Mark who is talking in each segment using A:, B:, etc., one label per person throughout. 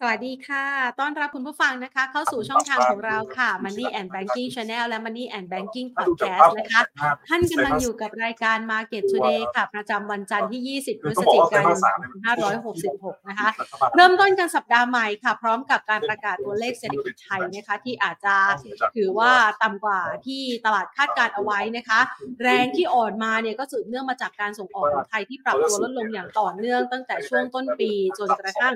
A: สวัสดีค่ะ ต้อนรับคุณผู้ฟังนะคะ เข้าสู่ช่องทางของเราค่ะ Money and Banking Channel และ Money and Banking Podcast นะคะ ท่านกำลังอยู่กับรายการ Market Today ค่ะ ประจำวันจันทร์ที่ 20 พฤศจิกายน 2566 นะคะ เริ่มต้นกันสัปดาห์ใหม่ค่ะ พร้อมกับการประกาศตัวเลขเศรษฐกิจไทยนะคะ ที่อาจจะถือว่าต่ำกว่าที่ตลาดคาดการเอาไว้นะคะ แรงที่อ่อนมาเนี่ยก็สืบเนื่องมาจากการส่งออกของไทยที่ปรับตัวลดลงอย่างต่อเนื่องตั้งแต่ช่วงต้นปีจนกระทั่ง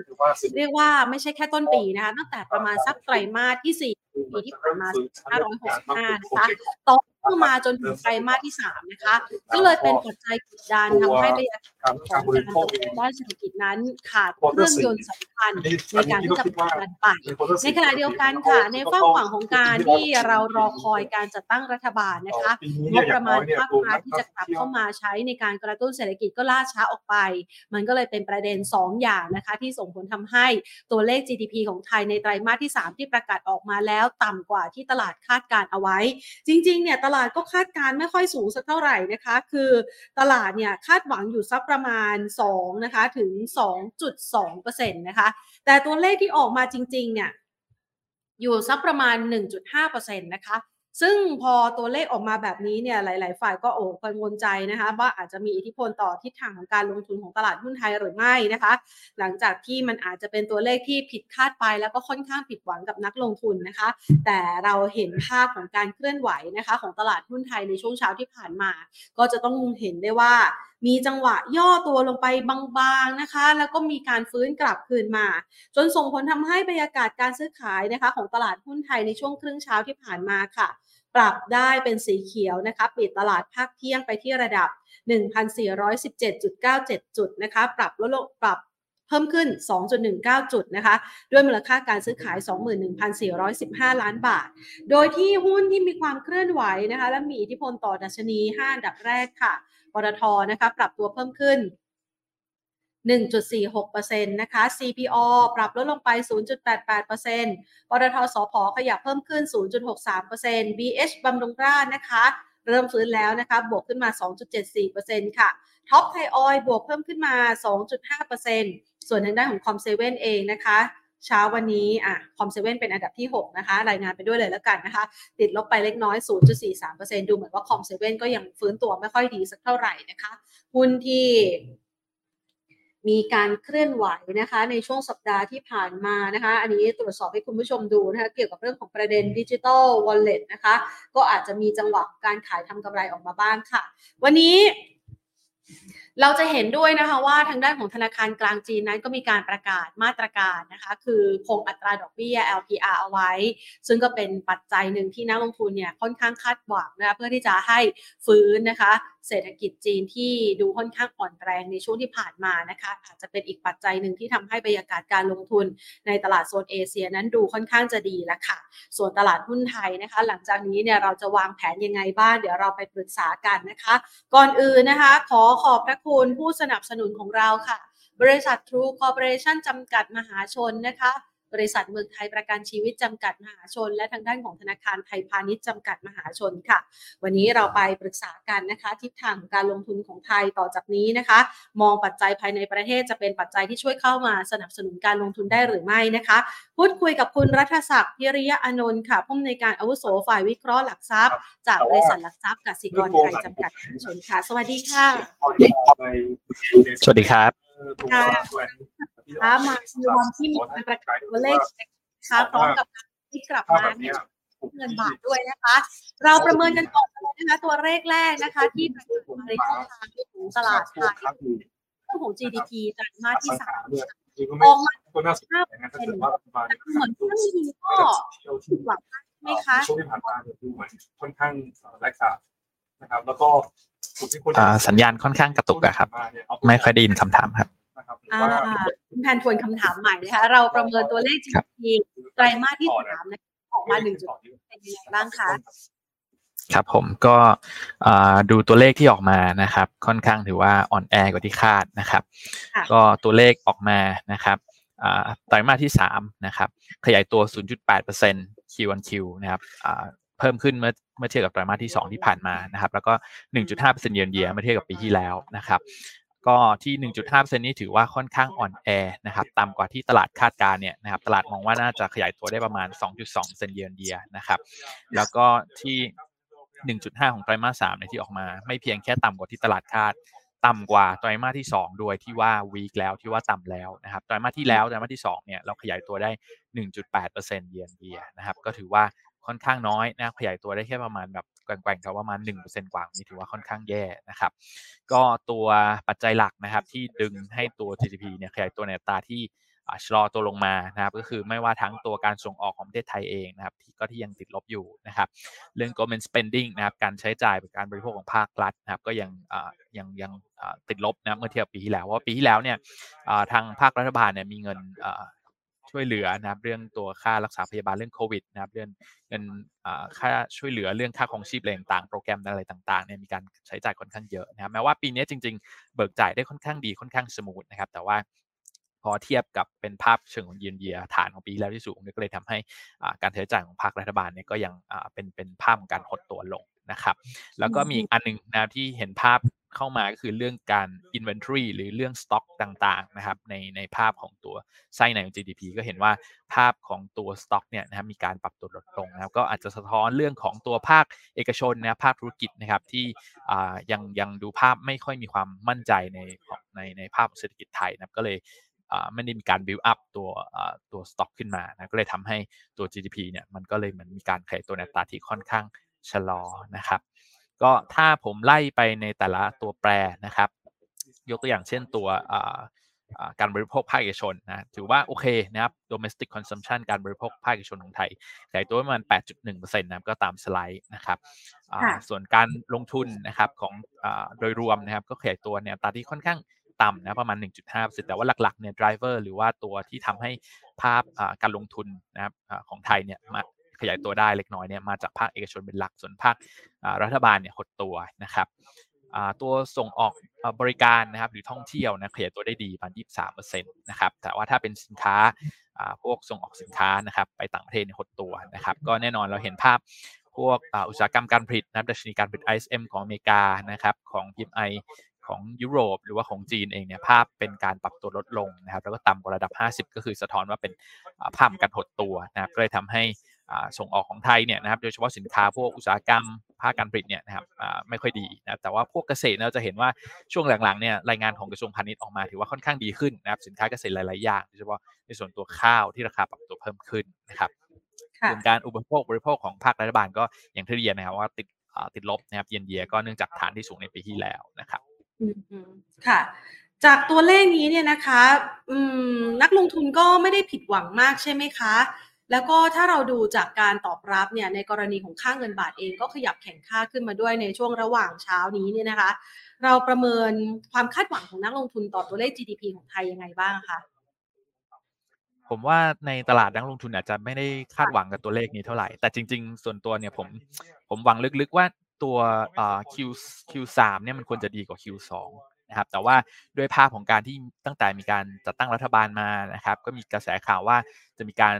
A: เรียกว่าไม่ใช่แค่ต้นปีนะคะตั้งแต่ประมาณสักไตรมาสที่4ปีที่ผ่านมา2565นะคะต่อ เข้ามาจนถึงไตรมาสที่3นะคะ ก็เลยเป็นปัจจัยกดดันทำให้บรรยากาศของการเติบโตด้านเศรษฐกิจนั้นขาดเครื่องยนต์สำคัญในการที่จะผลักดันไปในขณะเดียวกันค่ะ ในฝั่งฝั่งของการที่เรารอคอยการจัดตั้งรัฐบาลนะคะงบประมาณภาครัฐที่จะกลับเข้ามาใช้ในการกระตุ้นเศรษฐกิจก็ล่าช้าออกไป มันก็เลยเป็นประเด็น 2 อย่างนะคะ ที่ส่งผลทำให้ตัวเลข GDP ของไทยในไตรมาสที่ 3 ที่ประกาศออกมาแล้ว ต่ำกว่าที่ตลาดคาดการเอาไว้ จริงๆเนี่ยตลาดก็คาดการไม่ค่อยสูงสักเท่าไหร่นะคะ คือตลาดเนี่ยคาดหวังอยู่สักประมาณ2นะคะถึง 2.2%นะคะแต่ตัวเลขที่ออกมาจริงๆเนี่ยอยู่สักประมาณ 1.5%นะคะ ซึ่งพอตัวเลขออกมาแบบนี้เนี่ยหลาย ๆ ฝ่ายก็โอ้กังวลใจนะคะว่าอาจจะมีอิทธิพลต่อทิศทางของการลงทุนของตลาดหุ้นไทยหรือไม่นะคะ หลังจากที่มันอาจจะเป็นตัวเลขที่ผิดคาดไป แล้วก็ค่อนข้างผิดหวังกับนักลงทุนนะคะ แต่เราเห็นภาพของการเคลื่อนไหวนะคะ ของตลาดหุ้นไทยในช่วงเช้าที่ผ่านมา ก็จะต้องเห็นได้ว่า มีจังหวะย่อตัวลงไปบางๆนะคะ แล้วก็มีการฟื้นกลับคืนมา จนส่งผลทำให้บรรยากาศการซื้อขายนะคะ ของตลาดหุ้นไทยในช่วงครึ่งเช้าที่ผ่านมาค่ะ ปรับได้เป็นสีเขียวนะคะปิดตลาดภาคเที่ยงไปที่ระดับ 1,417.97 จุดนะคะ ปรับลดลงปรับเพิ่มขึ้น 2.19 จุดนะคะ ด้วยมูลค่าการซื้อขาย 21,415 ล้านบาท โดยที่หุ้นที่มีความเคลื่อนไหวนะคะ และมีอิทธิพลต่อดัชนี 5 อันดับแรกค่ะ ปตทนะคะปรับตัวเพิ่มขึ้น 1.46%นะคะ CPO ปรับลดลงไป 0.88%ปตทสพขยับเพิ่มขึ้น 0.63% BH บำรุงราษฎร์นะคะเริ่มฟื้นแล้วนะคะ บวกขึ้นมา 2.74%ค่ะ TOP ไทยออยล์บวกเพิ่มขึ้นมา 2.5%ส่วนทางด้านของคอมเซเว่นเองนะคะ เช้าวันนี้อะคอมเซเว่นเป็นอันดับที่ 6 นะคะ รายงานไปด้วยเลยแล้วกันนะคะ ติดลบไปเล็กน้อย 0.43%ดูเหมือนว่าคอมเซเว่นก็ยังฟื้นตัวไม่ค่อยดีสักเท่าไหร่นะคะ หุ้นที่มีการเคลื่อนไหวนะคะ ในช่วงสัปดาห์ที่ผ่านมานะคะ อันนี้ตรวจสอบให้คุณผู้ชมดูนะคะ เกี่ยวกับเรื่องของประเด็นดิจิ t a ลวอลเล็ตนะคะ ก็อาจจะมีจังหวะการขายทำกำไรออกมาบ้างค่ะ วันนี้ เราจะเห็นด้วยนะคะว่าทางด้านของธนาคารกลางจีนนั้นก็มีการประกาศมาตรการนะคะ คือคงอัตราดอกเบี้ย LPR เอาไว้ ซึ่งก็เป็นปัจจัยหนึ่งที่นักลงทุนเนี่ยค่อนข้างคาดหวังนะคะเพื่อที่จะให้ฟื้นนะคะ เศรษฐกิจจีนที่ดูค่อนข้างอ่อนแรงในช่วงที่ผ่านมานะคะ อาจจะเป็นอีกปัจจัยหนึ่งที่ทำให้บรรยากาศการลงทุนในตลาดโซนเอเชียนั้นดูค่อนข้างจะดีแล้วค่ะ ส่วนตลาดหุ้นไทยนะคะ หลังจากนี้เนี่ยเราจะวางแผนยังไงบ้างเดี๋ยวเราไปปรึกษากันนะคะ ก่อนอื่นนะคะ ขอขอบพระคุณผู้สนับสนุนของเราค่ะ บริษัท True Corporation จำกัดมหาชนนะคะ บริษัทเมืองไทยประกันชีวิตจำกัดมหาชน และทางด้านของธนาคารไทยพาณิชย์จำกัดมหาชนค่ะ วันนี้เราไปปรึกษากันนะคะทิศทางของการลงทุนของไทยต่อจากนี้นะคะ มองปัจจัยภายในประเทศจะเป็นปัจจัยที่ช่วยเข้ามาสนับสนุนการลงทุนได้หรือไม่นะคะ พูดคุยกับคุณรัฐศักดิ์พิริยะอานนท์ค่ะผู้อำนวยการอาวุโสฝ่ายวิเคราะห์หลักทรัพย์ จากบริษัทหลักทรัพย์กสิกรไทยจำกัดมหาชนค่ะ สวัสดีค่ะ
B: สวัสดีครับ
A: ค่ะค่ะมาในวันที่มีการประกาศตัวเลขนะคะพร้อมกับการที่กลับมาเนี่ยเงินบาทด้วยนะคะ เราประเมินกันก่อนเลยนะคะตัวเลขแรกนะคะ ที่ประกาศมาในช่องทางของตลาดไทยเรื่องของ GDP ไตรมาสที่สามออกมาห้าเปอร์เซ็นต์เหมือนที่มีก็ผิดหวังไหมคะ
C: ช่วงที่ผ่านมาเนี่ยดูเหมือนค่อนข้างแลกขาดนะครับ แล้วก็กลุ่มที่คน
B: อ่าสัญญาณค่อนข้างกระตุกอะครับ ไม่ค่อยได้ยินคำถามครับ
C: นะครับหรือ
A: อ่า
C: ว่า
A: คุณแทนทวนคำถามใหม่นะคะเราประเมินตัวเลข GDP ไตรมาสที่สามนะคะออกมาหนึ่งจุดเป็นยังไงบ้างคะ
B: ครับผมก็อ่าดูตัวเลขที่ออกมานะครับ ค่อนข้างถือว่าอ่อนแอกว่าที่คาดนะครับ
A: ค่ะ
B: ก็ตัวเลขออกมานะครับอ่าไตรมาสที่3นะครับขยายตัว 0.8% Q on Q นะครับอ่าเพิ่มขึ้นเมื่อเมื่อเทียบกับไตรมาสที่ 2 ที่ผ่านมานะครับ แล้วก็ 1.5%เยือนเยียเมื่อเทียบกับปีที่แล้วนะครับ ก็ที่ 1.5%นี้ถือว่าค่อนข้างอ่อนแอนะครับต่ำกว่าที่ตลาดคาดการเนี่ยนะครับตลาดมองว่าน่าจะขยายตัวได้ประมาณ 2.2เซนเยนเดียนะครับแล้วก็ที่ 1.5 ของไตรมาส3เนี่ยที่ออกมา ไม่เพียงแค่ต่ำกว่าที่ตลาดคาดต่ำกว่าไตรมาสที่2ด้วยที่ว่าวีคแล้วที่ว่าต่ำแล้วนะครับไตรมาสที่แล้วไตรมาสที่2เนี่ยเราขยายตัวได้ 1.8%เยนเดียนะครับก็ถือว่าค่อนข้างน้อยนะขยายตัวได้แค่ประมาณแบบ แกว่งๆกับประมาณ1%กว่านี่ถือว่าค่อนข้างแย่นะครับ ก็ตัวปัจจัยหลักนะครับที่ดึงให้ตัว GDP เนี่ยขยายตัวในอัตราที่ชะลอตัวลงมานะครับก็คือไม่ว่าทั้งตัวการส่งออกของประเทศไทยเองนะครับที่ก็ที่ยังติดลบอยู่นะครับเรื่อง government spending นะครับการใช้จ่ายการบริโภคของภาครัฐนะครับก็ยังยังยังติดลบนะเมื่อเทียบปีที่แล้วเพราะปีที่แล้วเนี่ยทางภาครัฐบาลเนี่ยมีเงิน ช่วยเหลือนะครับเรื่องตัวค่ารักษาพยาบาลเรื่องโควิดนะครับเรื่องเงินค่าช่วยเหลือเรื่องค่าของชีพอะไรต่างโปรแกรมอะไรต่างๆเนี่ยมีการใช้จ่ายค่อนข้างเยอะนะครับแม้ว่าปีนี้จริง ๆ เบิกจ่ายได้ค่อนข้างดีค่อนข้างสมูทนะครับ แต่ว่าพอเทียบกับเป็นภาพเชิงของเยือนเยียฐานของปีแล้วที่สูงก็เลยทำให้การใช้จ่ายของภาครัฐบาลเนี่ยก็ยังเป็นเป็นภาพของการหดตัวลงนะครับ แล้วก็มีอีกอันหนึ่งนะที่เห็นภาพ เข้ามาก็คือเรื่องการ inventory หรือเรื่องสต็อกต่างๆนะครับในในภาพของตัวไส้ในของ GDP ก็เห็นว่าภาพของตัวสต็อกเนี่ยนะครับมีการปรับตัวลดลงนะครับก็อาจจะสะท้อนเรื่องของตัวภาคเอกชนนะภาคธุรกิจนะครับที่ยังยังดูภาพไม่ค่อยมีความมั่นใจในในในภาพเศรษฐกิจไทยนะครับก็เลยไม่ได้มีการ build up ตัวตัวสต็อกขึ้นมานะก็เลยทำให้ตัว GDP เนี่ยมันก็เลยเหมือนมีการขยายตัวในตาที่ค่อนข้างชะลอนะครับ ก็ถ้าผมไล่ไปในแต่ละตัวแปรนะครับ ยกตัวอย่างเช่นตัวการบริโภคภาคเอกชนนะถือว่าโอเคนะครับ domestic consumption การบริโภคภาคเอกชนของไทยขยายตัวประมาณ 8.1%นะครับก็ตามสไลด์นะครับส่วนการลงทุนนะครับของโดยรวมนะครับก็ขยายตัวเนี่ยตาที่ค่อนข้างต่ำนะประมาณ 1.5%แต่ว่าหลักๆเนี่ย driver หรือว่าตัวที่ทำให้ภาพการลงทุนนะครับของไทยเนี่ยมา ขยายตัวได้เล็กน้อยเนี่ยมาจากภาคเอกชนเป็นหลักส่วนภาครัฐบาลเนี่ยหดตัวนะครับตัวส่งออกบริการนะครับหรือท่องเที่ยวนะขยายตัวได้ดีประมาณ23%นะครับแต่ว่าถ้าเป็นสินค้าพวกส่งออกสินค้านะครับไปต่างประเทศหดตัวนะครับก็แน่นอนเราเห็นภาพพวกอุตสาหกรรมการผลิตนะดัชนีการผลิต ISM ของอเมริกานะครับของ PMI ของยุโรปหรือว่าของจีนเองเนี่ยภาพเป็นการปรับตัวลดลงนะครับแล้วก็ต่ำกว่าระดับ 50 ก็คือสะท้อนว่าเป็นภาพการหดตัวนะครับก็เลยทำให้ ส่งออกของไทยเนี่ยนะครับโดยเฉพาะสินค้าพวกอุตสาหกรรมภาคการผลิตเนี่ยนะครับไม่ค่อยดีนะแต่ว่าพวกเกษตรเราจะเห็นว่าช่วงหลังๆเนี่ยรายงานของกระทรวงพาณิชย์ออกมาถือว่าค่อนข้างดีขึ้นนะครับสินค้าเกษตรหลายๆอย่างโดยเฉพาะในส่วนตัวข้าวที่ราคาปรับตัวเพิ่มขึ้นนะครับส่วนการอุปโภคบริโภคของภาครัฐบาลก็อย่างที่เรียนนะครับว่าติดติดลบนะครับเยียนเยียก็เนื่องจากฐานที่สูงในปีที่แล้วนะครับ
A: ค่ะ จากตัวเลขนี้เนี่ยนะคะนักลงทุนก็ไม่ได้ผิดหวังมากใช่ไหมคะ แล้วก็ถ้าเราดูจากการตอบรับเนี่ยในกรณีของค่าเงินบาทเองก็ขยับแข็งค่าขึ้นมาด้วยในช่วงระหว่างเช้านี้เนี่ยนะคะ เราประเมินความคาดหวังของนักลงทุนต่อตัวเลข GDP ของไทยยังไงบ้างคะ
B: ผมว่าในตลาดนักลงทุนอาจจะไม่ได้คาดหวังกับตัวเลขนี้เท่าไหร่ แต่จริง ๆ ส่วนตัวเนี่ยผมผมหวังลึกๆว่าตัว Q Q3 เนี่ยมันควรจะดีกว่า Q2 นะครับแต่ว่าด้วยภาพของการที่ตั้งแต่มีการจัดตั้งรัฐบาลมานะครับก็มีกระแสข่าวว่าจะมีการ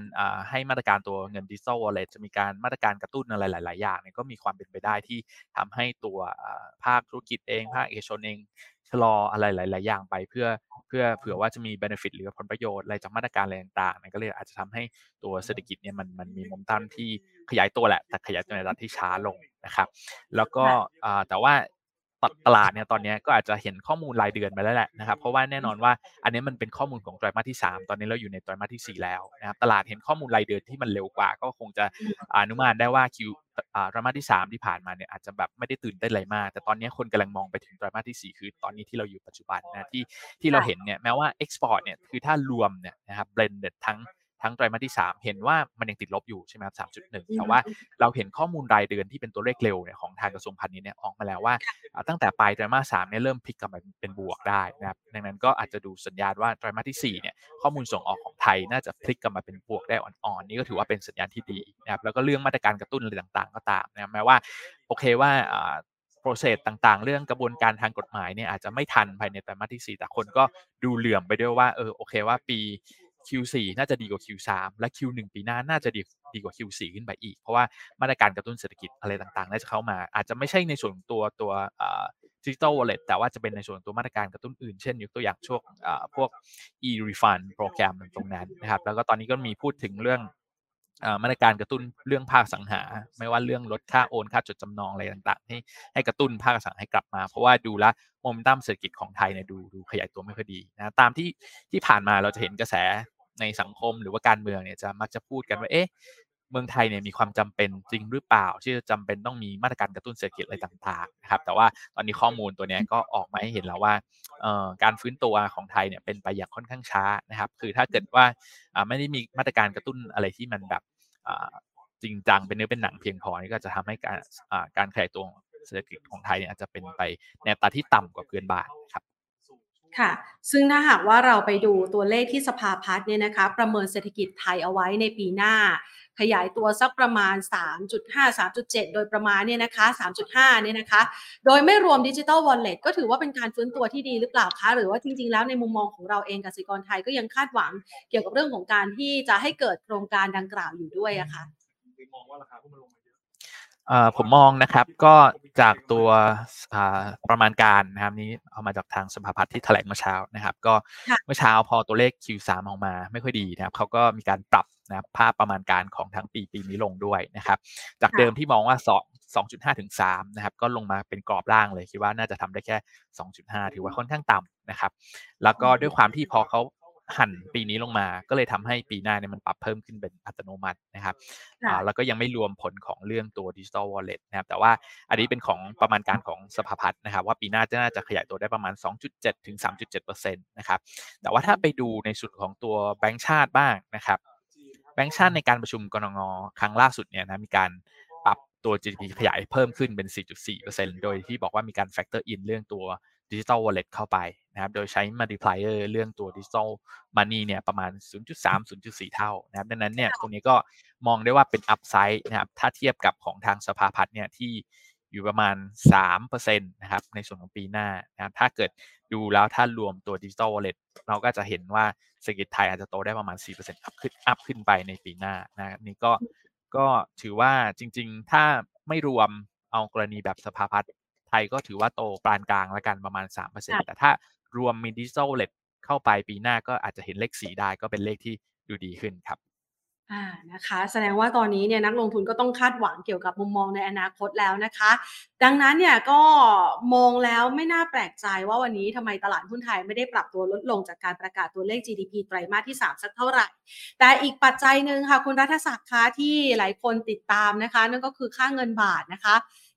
B: ให้มาตรการตัวเงินดิจิทัลวอลเล็ตจะมีการมาตรการกระตุ้นอะไรหลาย ๆ อย่างเนี่ยก็มีความเป็นไปได้ที่ทำให้ตัวภาคธุรกิจเอง ภาคเอกชนเองชะลออะไรหลาย ๆ อย่างไปเพื่อเพื่อเผื่อว่าจะมีเบนฟิตหรือผลประโยชน์อะไรจากมาตรการอะไรต่างๆนก็เลยอาจจะทำให้ตัวเศรษฐกิจเนี่ยมันมันมีมุมต้นที่ขยายตัวแหละแต่ขยายตัวในระดับที่ช้าลงนะครับ แล้วก็แต่ว่า ตลาดเนี่ยตอนนี้ก็อาจจะเห็นข้อมูลรายเดือนไปแล้วแหละนะครับเพราะว่าแน่นอนว่าอันนี้มันเป็นข้อมูลของไตรมาสที่ 3 ตอนนี้เราอยู่ในไตรมาสที่ 4 แล้วนะครับตลาดเห็นข้อมูลรายเดือนที่มันเร็วกว่า ก็คงจะอนุมานได้ว่าคิวไตรมาสที่ 3 ที่ผ่านมาเนี่ยอาจจะแบบไม่ได้ตื่นเต้นอะไรมาก แต่ตอนนี้คนกำลังมองไปถึงไตรมาสที่ 4 คือตอนนี้ที่เราอยู่ปัจจุบันนะที่ที่เราเห็นเนี่ยแม้ว่า export เนี่ยคือถ้ารวมเนี่ยนะครับ blended ทั้ง ทั้งไตรมาสที่ 3 เห็นว่ามันยังติดลบอยู่ใช่ไหมครับ3.1แต่ว่าเราเห็นข้อมูลรายเดือนที่เป็นตัวเลขเร็วเนี่ยของทางกระทรวงพาณิชย์เนี่ยออกมาแล้วว่า ตั้งแต่ปลายไตรมาส3เนี่ยเริ่มพลิกกลับมาเป็นบวกได้นะครับดังนั้นก็อาจจะดูสัญญาณว่าไตรมาสที่4เนี่ยข้อมูลส่งออกของไทยน่าจะพลิกกลับมาเป็นบวกได้อ่อนๆนี่ก็ถือว่าเป็นสัญญาณที่ดีนะครับแล้วก็เรื่องมาตรการกระตุ้นอะไรต่างๆ ก็ตามนะแม้ว่าโอเคว่า process ต่างๆ เรื่องกระบวนการทางกฎหมายเนี่ยอาจจะไม่ทันภายในไตรมาสที่ 4 แต่คนก็ดูเหลื่อมไปด้วยว่าเออโอเคว่าปี Q4 น่าจะดีกว่า Q3 และ Q1 ปีหน้าน่าจะดีดีกว่า Q4 ขึ้นไปอีก เพราะว่ามาตรการกระตุ้นเศรษฐกิจอะไรต่างๆ น่าจะเข้ามา อาจจะไม่ใช่ในส่วนตัวตัว digital wallet แต่ว่าจะเป็นในส่วนตัวมาตรการกระตุ้นอื่น เช่นยกตัวอย่างช่วงพวก e-refund โปรแกรมตรงนั้นนะครับ แล้วก็ตอนนี้ก็มีพูดถึงเรื่อง มาตรการกระตุ้นเรื่องภาคสังหา ไม่ว่าเรื่องลดค่าโอนค่าจดจำนองอะไรต่างๆ ให้ให้กระตุ้นภาคสังหาให้กลับมา เพราะว่าดูแลโมเมนตัมเศรษฐกิจของไทยเนี่ยดูดูขยายตัวไม่ค่อยดีนะตามที่ที่ผ่านมาเราจะเห็นกระแสในสังคมหรือว่าการเมืองเนี่ยจะมักจะพูดกันว่าเอ๊ะ เมืองไทยเนี่ยมีความจำเป็นจริงหรือเปล่า ที่จะจำเป็นต้องมีมาตรการกระตุ้นเศรษฐกิจอะไรต่างๆนะครับแต่ว่าตอนนี้ข้อมูลตัวนี้ก็ออกมาให้เห็นแล้วว่าการฟื้นตัวของไทยเนี่ยเป็นไปอย่างค่อนข้างช้านะครับ คือถ้าเกิดว่าไม่ได้มีมาตรการกระตุ้นอะไรที่มันแบบจริงจังเป็นเนื้อเป็นหนังเพียงพอนี่ก็จะทำให้การการขยายตัวเศรษฐกิจของไทยเนี่ยอาจจะเป็นไปแนวตาที่ต่ำกว่าเพื่อนบ้านครับ
A: ค่ะ ซึ่งถ้าหากว่าเราไปดูตัวเลขที่สภาพัฒน์เนี่ยนะคะ ประเมินเศรษฐกิจไทยเอาไว้ในปีหน้า ขยายตัวสักประมาณ 3.5 3.7 โดยประมาณเนี่ยนะคะ 3.5 เนี่ยนะคะ โดยไม่รวมดิจิ t a ลวอลเล็ตก็ถือว่าเป็นการฟื้นตัวที่ดีหรือเปล่าคะ หรือว่าจริง ๆ แล้วในมุมมองของเราเองกสิกรไทยก็ยังคาดหวังเกี่ยวกับเรื่องของการที่จะให้เกิดโครงการดังกล่าวอยู่ด้วยอะคะ่ะมองว่าราคาหุ้นมันลง
B: ผมมองนะครับก็จากตัวประมาณการนะครับนี้เอามาจากทางสภาพัฒน์ที่แถลงเมื่อเช้านะครับ ก็เมื่อเช้าพอตัวเลข Q3 ออกมาไม่ค่อยดีนะครับเขาก็มีการปรับนะครับภาพประมาณการของทั้งปีปีนี้ลงด้วยนะครับ จากเดิมที่มองว่า 2 2.5 ถึง 3 นะครับ ก็ลงมาเป็นกรอบล่างเลย คิดว่าน่าจะทำได้แค่ 2.5 ถือว่าค่อนข้างต่ำนะครับ แล้วก็ด้วยความที่พอเขา หั่นปีนี้ลงมา ก็เลยทำให้ปีหน้าเนี่ยมันปรับเพิ่มขึ้นเป็นอัตโนมัตินะครับแล้วก็ยังไม่รวมผลของเรื่องตัวดิจิ t a ลวอลเล็ตนะครับ แต่ว่าอันนี้เป็นของประมาณการของสภาพัฒน์นะครับ ว่าปีหน้าจะน่าจะขยายตัวได้ประมาณ 2.7 ถึง 3.7%นะครับ แต่ว่าถ้าไปดูในส่วนของตัวแบงก์ชาติบ้างนะครับ แบงก์ชาติในการประชุมกรงงครั้งล่าสุดเนี่ยนะมีการปรับตัว GDP ขยายเพิ่มขึ้นเป็น 4.4%โดยที่บอกว่ามีการ factor in เรื่องตัว digital wallet เข้าไปนะครับ โดยใช้ multiplier เรื่องตัว digital money เนี่ยประมาณ 0.3 0.4 เท่านะครับ ดังนั้นเนี่ยตรงนี้ก็มองได้ว่าเป็น upside นะครับ ถ้าเทียบกับของทางสภาพัฒน์เนี่ยที่อยู่ประมาณ 3%นะครับ ในส่วนของปีหน้านะครับ ถ้าเกิดดูแล้วถ้ารวมตัว digital wallet เราก็จะเห็นว่าเศรษฐกิจไทยอาจจะโตได้ประมาณ 4% up ขึ้น up ขึ้นไปในปีหน้านะนี่ก็ก็ถือว่าจริง ๆ ถ้าไม่รวมเอากรณีแบบสภาพัฒน์ไทยก็ถือว่าโตปานกลางแล้วกันประมาณ 3%แต่ถ้ารวมมีดิจิทัลเลตเข้าไปปีหน้าก็อาจจะเห็นเลขสีได้ก็เป็นเลขที่ดูดีขึ้นครับ
A: อ่านะคะแสดงว่าตอนนี้เนี่ยนักลงทุนก็ต้องคาดหวังเกี่ยวกับมุมมองในอนาคตแล้วนะคะ ดังนั้นเนี่ยก็มองแล้วไม่น่าแปลกใจว่าวันนี้ทำไมตลาดหุ้นไทยไม่ได้ปรับตัวลดลงจากการประกาศตัวเลข GDP ไตรมาสที่ 3 สักเท่าไหร่ แต่อีกปัจจัยหนึ่งค่ะคุณรัฐศักดิ์คะที่หลายคนติดตามนะคะ นั่นก็คือค่าเงินบาทนะคะ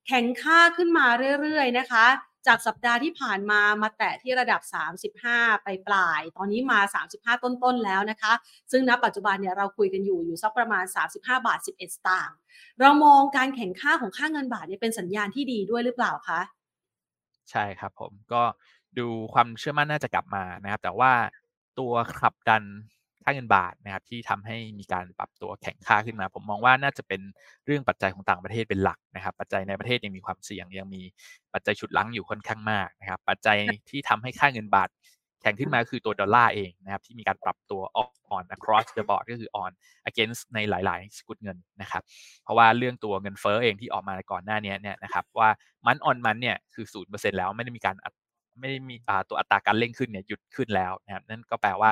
A: แข็งค่าขึ้นมาเรื่อยๆนะคะจากสัปดาห์ที่ผ่านมามาแตะที่ระดับ 35 ไปปลาย ตอนนี้มา 35 ต้นๆ แล้วนะคะ ซึ่งณปัจจุบันเนี่ยเราคุยกันอยู่อยู่สักประมาณ 35 บาท 11 สตางค์ เรามองการแข่งค่าของค่าเงินบาทเนี่ยเป็นสัญญาณที่ดีด้วยหรือเปล่าคะ
B: ใช่ครับผม ก็ดูความเชื่อมั่นน่าจะกลับมานะครับ แต่ว่าตัวขับดัน ค่าเงินบาทนะครับที่ทำให้มีการปรับตัวแข็งค่าขึ้นมา ผมมองว่าน่าจะเป็นเรื่องปัจจัยของต่างประเทศเป็นหลักนะครับ ปัจจัยในประเทศยังมีความเสี่ยง ยังมีปัจจัยฉุดลังอยู่ค่อนข้างมากนะครับ ปัจจัยที่ทำให้ค่าเงินบาทแข็งขึ้นมาคือตัวดอลลาร์เองนะครับที่มีการปรับตัว on across the board ก็คือ on against ในหลาย ๆ สกุลเงินนะครับ เพราะว่าเรื่องตัวเงินเฟ้อเองที่ออกมาก่อนหน้านี้เนี่ยนะครับว่าmonth on month เนี่ยคือศูนย์เปอร์เซ็นต์แล้วไม่ได้มีการ ไม่ได้มีตัวอัตราการเร่งขึ้นเนี่ยหยุดขึ้นแล้วนะครับนั่นก็แปลว่า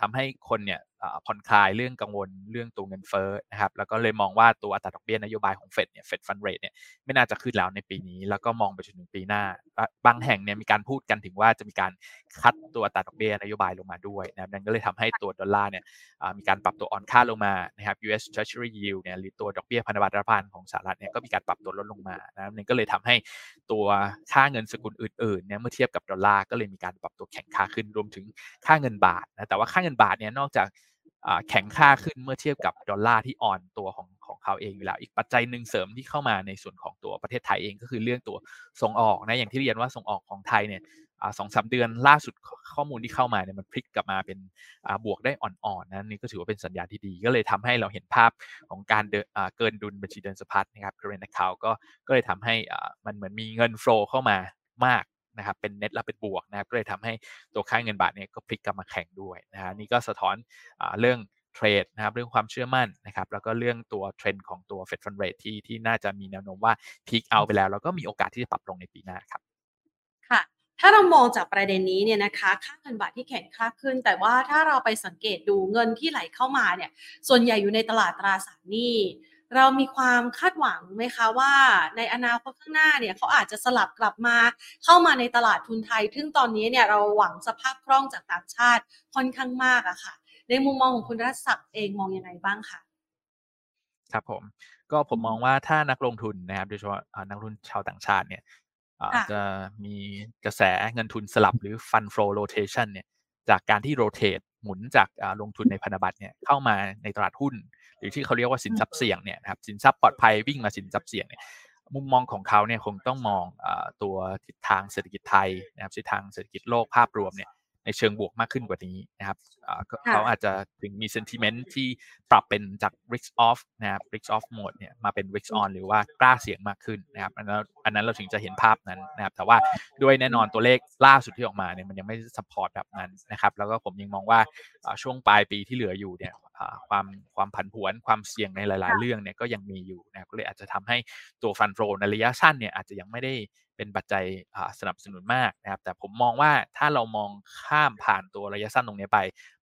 B: ทำให้คนเนี่ย ผ่อนคลายเรื่องกังวลเรื่องตัวเงินเฟ้อนะครับแล้วก็เลยมองว่าตัวอัตราดอกเบี้ยนโยบายของเฟดเนี่ย Fed funds rate เนี่ยไม่น่าจะขึ้นแล้วในปีนี้ แล้วก็มองไปจนถึงปีหน้า บางแห่งเนี่ยมีการพูดกันถึงว่าจะมีการ cut ตัวอัตราดอกเบี้ยนโยบายลงมาด้วยนะครับนั่นก็เลยทำให้ตัวดอลลาร์เนี่ยมีการปรับตัวอ่อนค่าลงมานะครับ US Treasury Yield เนี่ยหรือตัวดอกเบี้ยพันธบัตรรัฐบาลของสหรัฐเนี่ยก็มีการปรับตัวลดลงมานะครับนั่นก็เลยทำให้ตัวค่าเงินสกุลอื่นๆเนี่ยเมื่อเทียบกับดอลลาร์ก็เลยมีการปรับตัวแข็งค่าขึ้นรวมถึงค่าเงินบาทนะแต่ว่าค่าเงินบาทเนี่ยนอกจาก แข็งค่าขึ้นเมื่อเทียบกับดอลลาร์ที่อ่อนตัวของของเขาเองอยู่แล้ว อีกปัจจัยหนึ่งเสริมที่เข้ามาในส่วนของตัวประเทศไทยเองก็คือเรื่องตัวส่งออกนะอย่างที่เรียนว่าส่งออกของไทยเนี่ยสองสามเดือนล่าสุดข้อมูลที่เข้ามาเนี่ยมันพลิกกลับมาเป็นบวกได้อ่อนๆนะนี่ก็ถือว่าเป็นสัญญาณที่ดี ก็เลยทำให้เราเห็นภาพของการเกินดุลบัญชีเดินสะพัดนะครับ current account ก็ก็เลยทำให้มันเหมือนมีเงินโฟล์เข้ามามาก นะครับเป็นเน็ตแล้วเป็นบวกนะครับก็เลยทำให้ตัวค่าเงินบาทเนี่ยก็พลิกกลับมาแข็งด้วยนะฮะนี่ก็สะท้อนอเรื่องเทรดนะครับเรื่องความเชื่อมั่นนะครับแล้วก็เรื่องตัวเทรนด์ของตัว Fed Fund Rate ที่ที่น่าจะมีแนวโน้มว่าพีคเอาไปแล้ว แล้วก็มีโอกาสที่จะปรับลงในปีหน้าครับ
A: ค่ะถ้าเรามองจากประเด็นนี้เนี่ยนะคะค่าเงินบาทที่แข็งค่าขึ้น แต่ว่าถ้าเราไปสังเกตดูเงินที่ไหลเข้ามาเนี่ยส่วนใหญ่อยู่ในตลาดตราสารหนี้ เรามีความคาดหวังไหมคะว่าในอนาคตข้างหน้าเนี่ยเขาอาจจะสลับกลับมาเข้ามาในตลาดทุนไทย ซึ่งตอนนี้เนี่ยเราหวังสภาพคล่องจากต่างชาติค่อนข้างมากอะค่ะ ในมุมมองของคุณรัศศักดิ์เองมองยังไงบ้างคะ?
B: ครับผมก็ผมมองว่าถ้านักลงทุนนะครับโดยเฉพาะอ่านักลงทุนชาวต่างชาติเนี่ยอ่า
A: ค่ะ
B: จะมีกระแสเงินทุนสลับหรือ Fund Flow Rotation เนี่ยจากการที่ rotate หมุนจากอ่าลงทุนในพันธบัตรเนี่ยเข้ามาในตลาดหุ้น หรือที่เขาเรียกว่าสินทรัพย์เสี่ยงเนี่ยนะครับสินทรัพย์ปลอดภัยวิ่งมาสินทรัพย์เสี่ยงเนี่ยมุมมองของเขาเนี่ยคงต้องมองอ่าตัวทิศทางเศรษฐกิจไทยนะครับทิศทางเศรษฐกิจโลกภาพรวมเนี่ยในเชิงบวกมากขึ้นกว่านี้นะครับอ่าก็
A: ค่
B: เขาะอาจจะถึงมี sentiment ที่ปรับเป็นจาก risk off นะครับ risk off mode เนี่ยมาเป็น risk
A: อืม
B: on หรือว่ากล้าเสี่ยงมากขึ้นนะครับอันนั้นอันนั้นเราถึงจะเห็นภาพนั้นนะครับ แต่ว่าด้วยแน่นอนตัวเลขล่าสุดที่ออกมาเนี่ยมันยังไม่ซัปพอร์ตแบบนั้นนะครับ แล้วก็ผมยังมองว่าอ่าช่วงปลายปีที่เหลืออยู่เนี่ยอ่า ความความผันผวนความเสี่ยงในหลาย
A: ค่
B: ๆะเรื่องเนี่ยก็ยังมีอยู่นะครับก็เลยอาจจะทำให้ตัว Fund Flow ในระยะสั้นเนี่ยอาจจะยังไม่ได้เป็นปัจจัยอ่าสนับสนุนมากนะครับ แต่ผมมองว่าถ้าเรามองข้ามผ่านตัวระยะสั้นตรงนี้ไป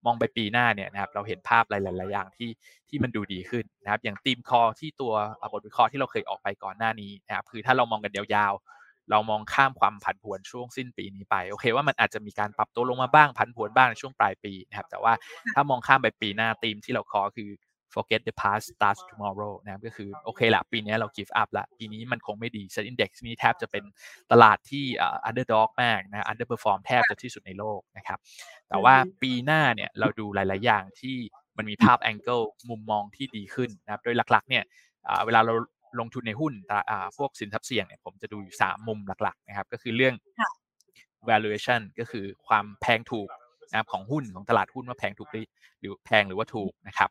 B: มองไปปีหน้าเนี่ยนะครับเราเห็นภาพหลายๆอย่างที่ที่มันดูดีขึ้นนะครับ อย่าง Theme Call ที่ตัวอ่าบทวิเคราะห์ที่เราเคยออกไปก่อนหน้านี้นะครับคือถ้าเรามองกันยาวๆ เรามองข้ามความผันผวนช่วงสิ้นปีนี้ไปโอเคว่ามันอาจจะมีการปรับตัวลงมาบ้างผันผวนบ้างในช่วงปลายปีนะครับแต่ว่า
A: ค่ะ
B: ถ้ามองข้ามไปปีหน้าธีมที่เรา call คือ forget the past starts tomorrow นะครับก็คือโอเคแหละปีนี้เรา give up แล้วปีนี้มันคงไม่ดี Set Index นี้แทบจะเป็นตลาดที่อ่า underdog มากนะ underperform แทบ
A: ค่ะ
B: จะที่สุดในโลกนะครับ แต
A: อื่
B: ว่า
A: อฮึ
B: ปีหน้าเนี่ยเราดูหลาย ๆ อย่างที่มันมีภาพแองเกิลมุมมองที่ดีขึ้นนะครับ โดยหลัก ๆ เนี่ยอ่าเวลาเรา ลงทุนในหุ้นตราอ่าพวกสินทรัพย์เสี่ยงเนี่ยผมจะดูอยู่3มุมหลักๆนะครับ ก็คือเรื่อง
A: ค่ะ
B: valuation ก็คือความแพงถูกนะครับของหุ้นของตลาดหุ้นว่าแพงถูกหรือหรือแพงหรือว่าถูกนะครับ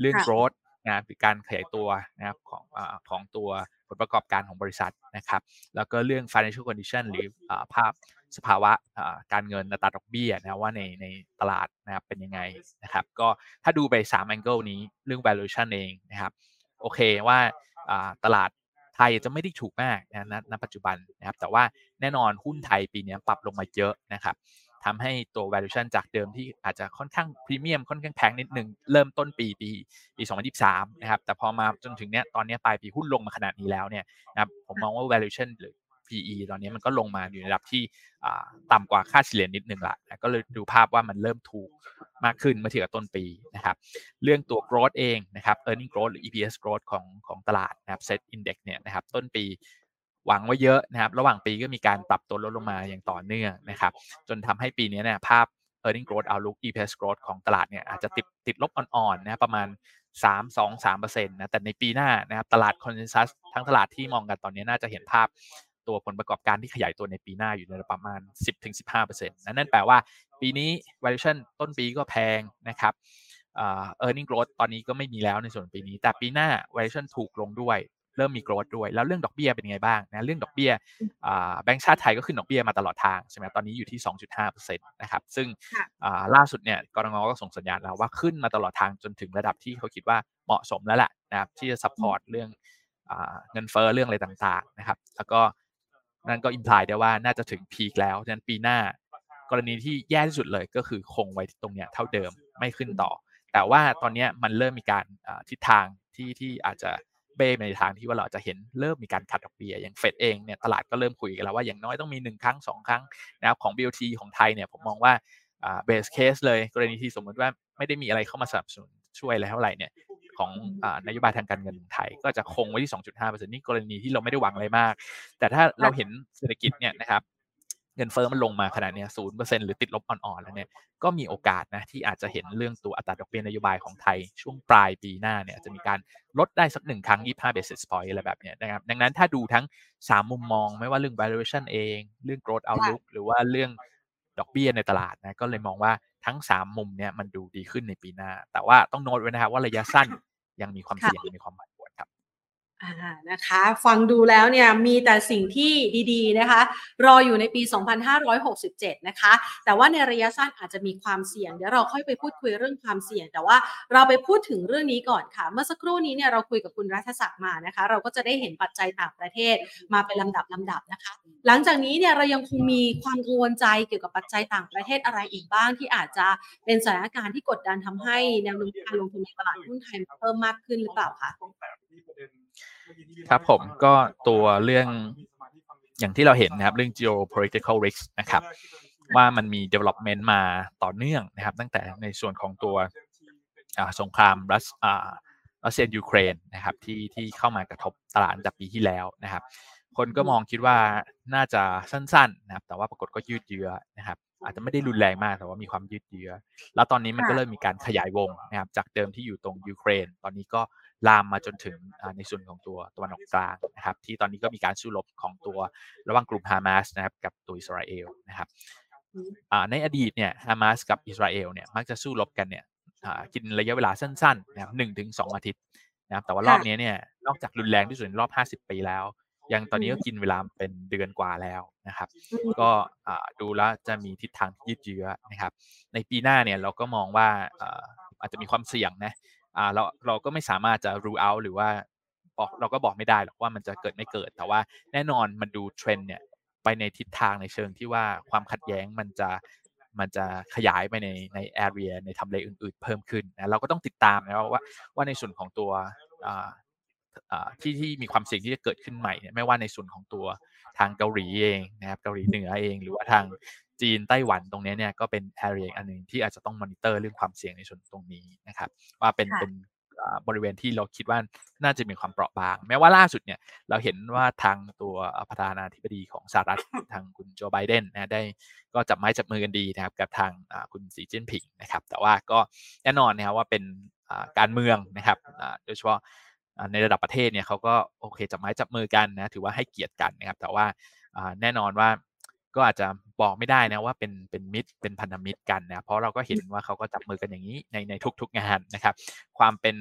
B: เรื่อง
A: ค่ะ
B: growth นะครับคือการขยายตัวนะครับของอ่าของตัวผลประกอบการของบริษัทนะครับ แล้วก็เรื่อง financial condition หรืออ่าภาพสภาวะอ่าการเงินอัตราดอกเบี้ยนะครับว่าในในตลาดนะครับเป็นยังไงนะครับ ก็ถ้าดูไป3แองเกิลนี้เรื่อง valuation เองนะครับ โอเคว่าอ่า ตลาดไทยจะไม่ได้ถูกมากนะณณปัจจุบันนะครับแต่ว่าแน่นอนหุ้นไทยปีนี้ปรับลงมาเยอะนะครับทำให้ตัว valuation จากเดิมที่อาจจะค่อนข้างพรีเมียมค่อนข้างแพงนิดหนึ่งเริ่มต้นปีปีปี 2023 นะครับแต่พอมาจนถึงเนี้ยตอนเนี้ยปลายปีหุ้นลงมาขนาดนี้แล้วเนี่ยนะครับผมมองว่า valuation หรือ PE ตอนนี้มันก็ลงมาอยู่ในระดับที่ต่ำกว่าค่าเฉลี่ยนิดหนึ่งละก็เลยดูภาพว่ามันเริ่มถูกมากขึ้นเมื่อเทียบกับต้นปีนะครับเรื่องตัว growth เองนะครับ earning growth หรือ EPS growth ของของตลาดนะครับ Set Index เนี่ยนะครับต้นปีหวังไว้เยอะนะครับ ระหว่างปีก็มีการปรับตัวลดลงมาอย่างต่อเนื่องนะครับ จนทำให้ปีนี้เนี่ยภาพ earning growth outlook EPS growth ของตลาดเนี่ยอาจจะติดติดลบอ่อนๆนะครับประมาณ 3-2-3%นะแต่ในปีหน้านะครับตลาด consensus ทั้งตลาดที่มองกันตอนนี้น่าจะเห็นภาพ ตัวผลประกอบการที่ขยายตัวในปีหน้าอยู่ในระดับประมาณ 10-15%นะนั่นแปลว่าปีนี้ valuation ต้นปีก็แพงนะครับอ่า earning growth ตอนนี้ก็ไม่มีแล้วในส่วนปีนี้ แต่ปีหน้า valuation ถูกลงด้วย เริ่มมี growth ด้วย แล้วเรื่องดอกเบี้ยเป็นยังไงบ้างนะเรื่องดอกเบี้ยอ่าแบงก์ชาติไทยก็ขึ้นดอกเบี้ยมาตลอดทางใช่ไหมตอนนี้อยู่ที่ 2.5%นะครับซึ่ง
A: ค่ะ
B: อ่าล่าสุดเนี่ยกนง.ก็ส่งสัญญาณแล้วว่าขึ้นมาตลอดทางจนถึงระดับที่เขาคิดว่าเหมาะสมแล้วแหละนะครับที่จะซัปพอร์ตเรื่องอ่าเงินเฟ้อเรื่องอะไรต่างๆนะครับแล้วก็ นั่นก็ imply ได้ว่าน่าจะถึงพีกแล้วฉะนั้นปีหน้ากรณีที่แย่ที่สุดเลยก็คือคงไว้ตรงเนี้ยเท่าเดิมไม่ขึ้นต่อ แต่ว่าตอนนี้มันเริ่มมีการทิศทางที่ที่อาจจะเบ้ในทางที่ว่าเราจะเห็นเริ่มมีการ cut ดอกเบี้ยอย่าง Fed เองเนี่ยตลาดก็เริ่มคุยกันแล้วว่าอย่างน้อยต้องมี 1 ครั้ง 2 ครั้งนะครับของ BOT ของไทยเนี่ยผมมองว่าอ่า base case เลยกรณีที่สมมติว่าไม่ได้มีอะไรเข้ามาสนับสนุนช่วยอะไรเท่าไหร่เนี่ย ของอ่านโยบายทางการเงินของไทย ก็จะคงไว้ที่ 2.5%นี่กรณีที่เราไม่ได้หวังอะไรมาก แต่ถ้าเราเห็นเศรษฐกิจเนี่ยนะครับเงินเฟ้อมันลงมาขนาดเนี้ย0%หรือติดลบอ่อนๆ แล้วเนี่ย ก็มีโอกาสนะที่อาจจะเห็นเรื่องตัวอัตราดอกเบี้ยนโยบายของไทย ช่วงปลายปีหน้าเนี่ยอาจจะมีการลดได้สัก1ครั้ง 25 basis point อะไรแบบเนี้ยนะครับ ดังนั้นถ้าดูทั้ง 3 มุมมองไม่ว่าเรื่อง valuation เอง เรื่อง growth
A: ค่ะ
B: outlook หรือว่าเรื่องดอกเบี้ยในตลาดนะ ก็เลยมองว่า ทั้ง 3 มุมเนี่ยมันดูดีขึ้นในปีหน้า แต่ว่าต้องโน้ตไว้นะครับว่าระยะสั้นยังมีความ
A: ค่ะ
B: เสี่ยงยังมีความผันผว นครับ
A: อ่านะคะฟังดูแล้วเนี่ยมีแต่สิ่งที่ดีๆนะคะ รออยู่ในปี 2567 นะคะ แต่ว่าในระยะสั้นอาจจะมีความเสี่ยง เดี๋ยวเราค่อยไปพูดคุยเรื่องความเสี่ยง แต่ว่าเราไปพูดถึงเรื่องนี้ก่อนค่ะ เมื่อสักครู่นี้เนี่ยเราคุยกับคุณรัฐศักดิ์มานะคะ เราก็จะได้เห็นปัจจัยต่างประเทศมาเป็นลำดับลำดับนะคะ หลังจากนี้เนี่ยเรายังคงมีความกังวลใจเกี่ยวกับปัจจัยต่างประเทศอะไรอีกบ้างที่อาจจะเป็นสถานการณ์ที่กดดันทำให้แนวโน้มการลงทุนในตลาดหุ้นไทยเพิ่มมากขึ้นหรือเปล่าคะ
B: ครับผมก็ตัวเรื่องอย่างที่เราเห็นนะครับเรื่อง geopolitical risk นะครับว่ามันมี development มาต่อเนื่องนะครับ ตั้งแต่ในส่วนของตัวสงครามรัสรัสเซียยูเครนนะครับที่ที่เข้ามากระทบตลาดจากปีที่แล้วนะครับ คนก็มองคิดว่าน่าจะสั้นๆนะครับแต่ว่าปรากฏก็ยืดเยื้อนะครับอาจจะไม่ได้รุนแรงมากแต่ว่ามีความยืดเยื้อ แล้วตอนนี้มันก็เริ่มมีการขยายวงนะครับจากเดิมที่อยู่ตรงยูเครน ตอนนี้ก็ ลามมาจนถึงในส่วนของตัวตะวันออกกลางนะครับที่ตอนนี้ก็มีการสู้รบของตัวระหว่างกลุ่มฮามาสนะครับกับตัวอิสราเอลนะครับในอดีตเนี่ยฮามาสกับอิสราเอลเนี่ยมักจะสู้รบกันเนี่ยกินระยะเวลาสั้นๆนะครับหนึ่งถึงสองอาทิตย์นะครับแต่ว่ารอบนี้เนี่ยนอกจากรุนแรงที่สุดในรอบห้าสิบปีแล้ว ยังตอนนี้ก็กินเวลาเป็นเดือนกว่าแล้วนะครับ ก็ดูแล้วจะมีทิศทางยืดเยื้อนะครับ ในปีหน้าเนี่ยเราก็มองว่าอาจจะมีความเสี่ยงนะ อ่าเราเราก็ไม่สามารถจะ rule out หรือว่าบอกเราก็บอกไม่ได้หรอกว่ามันจะเกิดไม่เกิด แต่ว่าแน่นอนมันดูเทรนเนี่ยไปในทิศทางในเชิงที่ว่าความขัดแย้งมันจะมันจะขยายไปในในแอเรียในทำเลอื่นๆ เพิ่มขึ้นนะเราก็ต้องติดตามนะว่าว่าในส่วนของตัวที่ที่มีความเสี่ยงที่จะเกิดขึ้นใหม่เนี่ยไม่ว่าในส่วนของตัว ทางเกาหลีเองนะครับเกาหลีเหนือเอง หรือว่าทางจีนไต้หวันตรงนี้เนี่ยก็เป็นแอเรียอันหนึ่งที่อาจจะต้องมอนิเตอร์เรื่องความเสี่ยงในส่วนตรงนี้นะครับ ว่าเป็นเป็นบริเวณที่เราคิดว่าน่าจะมีความเปราะบาง แม้ว่าล่าสุดเนี่ยเราเห็นว่าทางตัวประธานาธิบดีของสหรัฐทางคุณโจไบเดนนะได้ก็จับไม้จับมือกันดีนะครับกับทางคุณสีจิ้นผิงนะครับ แต่ว่าก็แน่นอนนะครับว่าเป็นการเมืองนะครับโดยเฉพาะ ในระดับประเทศเนี่ยเขาก็โอเคจับไม้จับมือกันนะถือว่าให้เกียรติกันนะครับ แต่ว่าแน่นอนว่าก็อาจจะบอกไม่ได้นะว่าเป็นเป็นมิตรเป็นพันธมิตรกันนะเพราะเราก็เห็นว่าเขาก็จับมือกันอย่างนี้ในในทุกๆงานนะครับ ความเป็น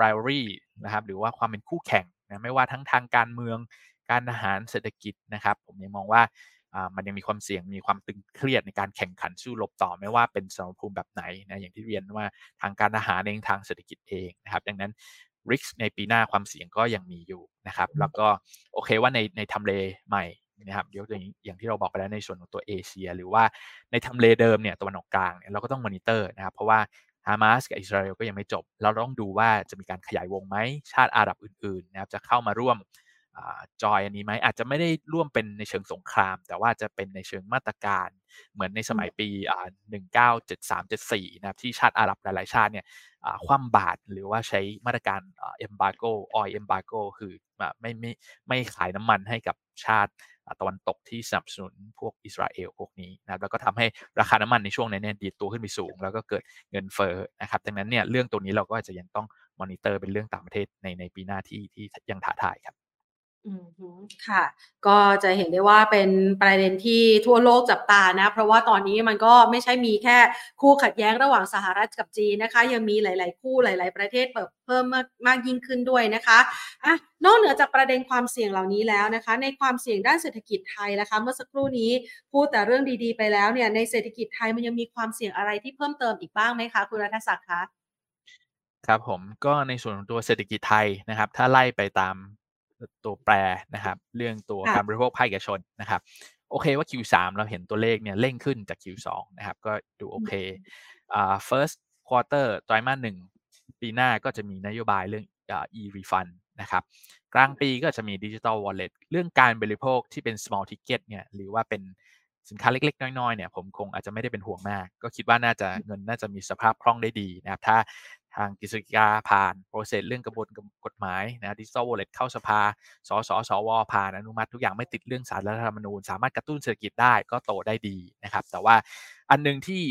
B: rivalry นะครับ หรือว่าความเป็นคู่แข่งนะไม่ว่าทั้งทางการเมืองการทหารเศรษฐกิจนะครับ ผมยังมองว่ามันยังมีความเสี่ยงมีความตึงเครียดในการแข่งขันสู้รบต่อไม่ว่าเป็นสมรภูมิแบบไหนนะอย่างที่เรียนว่าทางการทหารเองทางเศรษฐกิจเองนะครับ ดังนั้น ริกในปีหน้าความเสี่ยงก็ยังมีอยู่นะครับ แล้วก็โอเคว่าในในทำเลใหม่นะครับยกตัวอย่างที่เราบอกไปแล้วในส่วนของตัวเอเชีย หรือว่าในทำเลเดิมเนี่ยตะวันออกกลางเนี่ยเราก็ต้องมอนิเตอร์นะครับ เพราะว่าฮามาสกับอิสราเอลก็ยังไม่จบ เราต้องดูว่าจะมีการขยายวงไหมชาติอาหรับอื่นๆนะครับจะเข้ามาร่วม จอยอันนี้ไหมอาจจะไม่ได้ร่วมเป็นในเชิงสงคราม แต่ว่าจะเป็นในเชิงมาตรการ เหมือนในสมัยปี 1973-74 นะครับที่ชาติอาหรับหลายๆ ชาติเนี่ยคว่ำบาตรหรือว่าใช้มาตรการ embargo oil embargo คือไม่ไม่ไม่ขายน้ำมันให้กับชาติตะวันตกที่สนับสนุนพวกอิสราเอลพวกนี้นะแล้วก็ทำให้ราคาน้ำมันในช่วงนั้นเนี่ยดีดตัวขึ้นไปสูง แล้วก็เกิดเงินเฟ้อนะครับดังนั้นเนี่ยเรื่องตัวนี้เราก็จะยังต้องมอนิเตอร์เป็นเรื่องต่างประเทศในในปีหน้าที่ที่ยังท้าทายครับ
A: อืม ค่ะ ก็จะเห็นได้ว่าเป็นประเด็นที่ทั่วโลกจับตานะ เพราะว่าตอนนี้มันก็ไม่ใช่มีแค่คู่ขัดแย้งระหว่างสหรัฐกับจีนนะคะ ยังมีหลาย ๆ คู่หลาย ๆ ประเทศเปิดเพิ่มมากมากยิ่งขึ้นด้วยนะคะอะนอกเหนือจากประเด็นความเสี่ยงเหล่านี้แล้วนะคะ ในความเสี่ยงด้านเศรษฐกิจไทยนะคะ เมื่อสักครู่นี้พูดแต่เรื่องดีๆ ไปแล้วเนี่ยในเศรษฐกิจไทยมันยังมีความเสี่ยงอะไรที่เพิ่มเติมอีกบ้างไหมคะคุณรัฐศักดิ์คะ
B: ครับผมก็ในส่วนของตัวเศรษฐกิจไทยนะครับ ถ้าไล่ไปตาม ตัวแปรนะครับ เรื่องตัวการบริโภคภาคเอกชนนะครับ โอเคว่า Q3 เราเห็นตัวเลขเนี่ยเร่งขึ้นจาก Q2 นะครับ ก็ดูโอเคอ่า first quarter ไตรมาสหนึ่งปีหน้าก็จะมีนโยบายเรื่องอ่า e-refund นะครับ กลางปีก็จะมี digital wallet เรื่องการบริโภคที่เป็น small ticket เนี่ยหรือว่าเป็นสินค้าเล็ก ๆ น้อย ๆ เนี่ยผมคงอาจจะไม่ได้เป็นห่วงมาก ก็คิดว่าน่าจะเงินน่าจะมีสภาพคล่องได้ดีนะครับ ถ้า ทางกิจกาผ่านโปรเซสเรื่องกระบวนกฎหมายนะดิจิทัลวอลเล็ตเข้าสภา สสสวผ่านอนุมัติ ทุกอย่างไม่ติดเรื่องสารรัฐธรรมนูญ สามารถกระตุ้นเศรษฐกิจได้ก็โตได้ดีนะครับ แต่ว่าอันนึงที่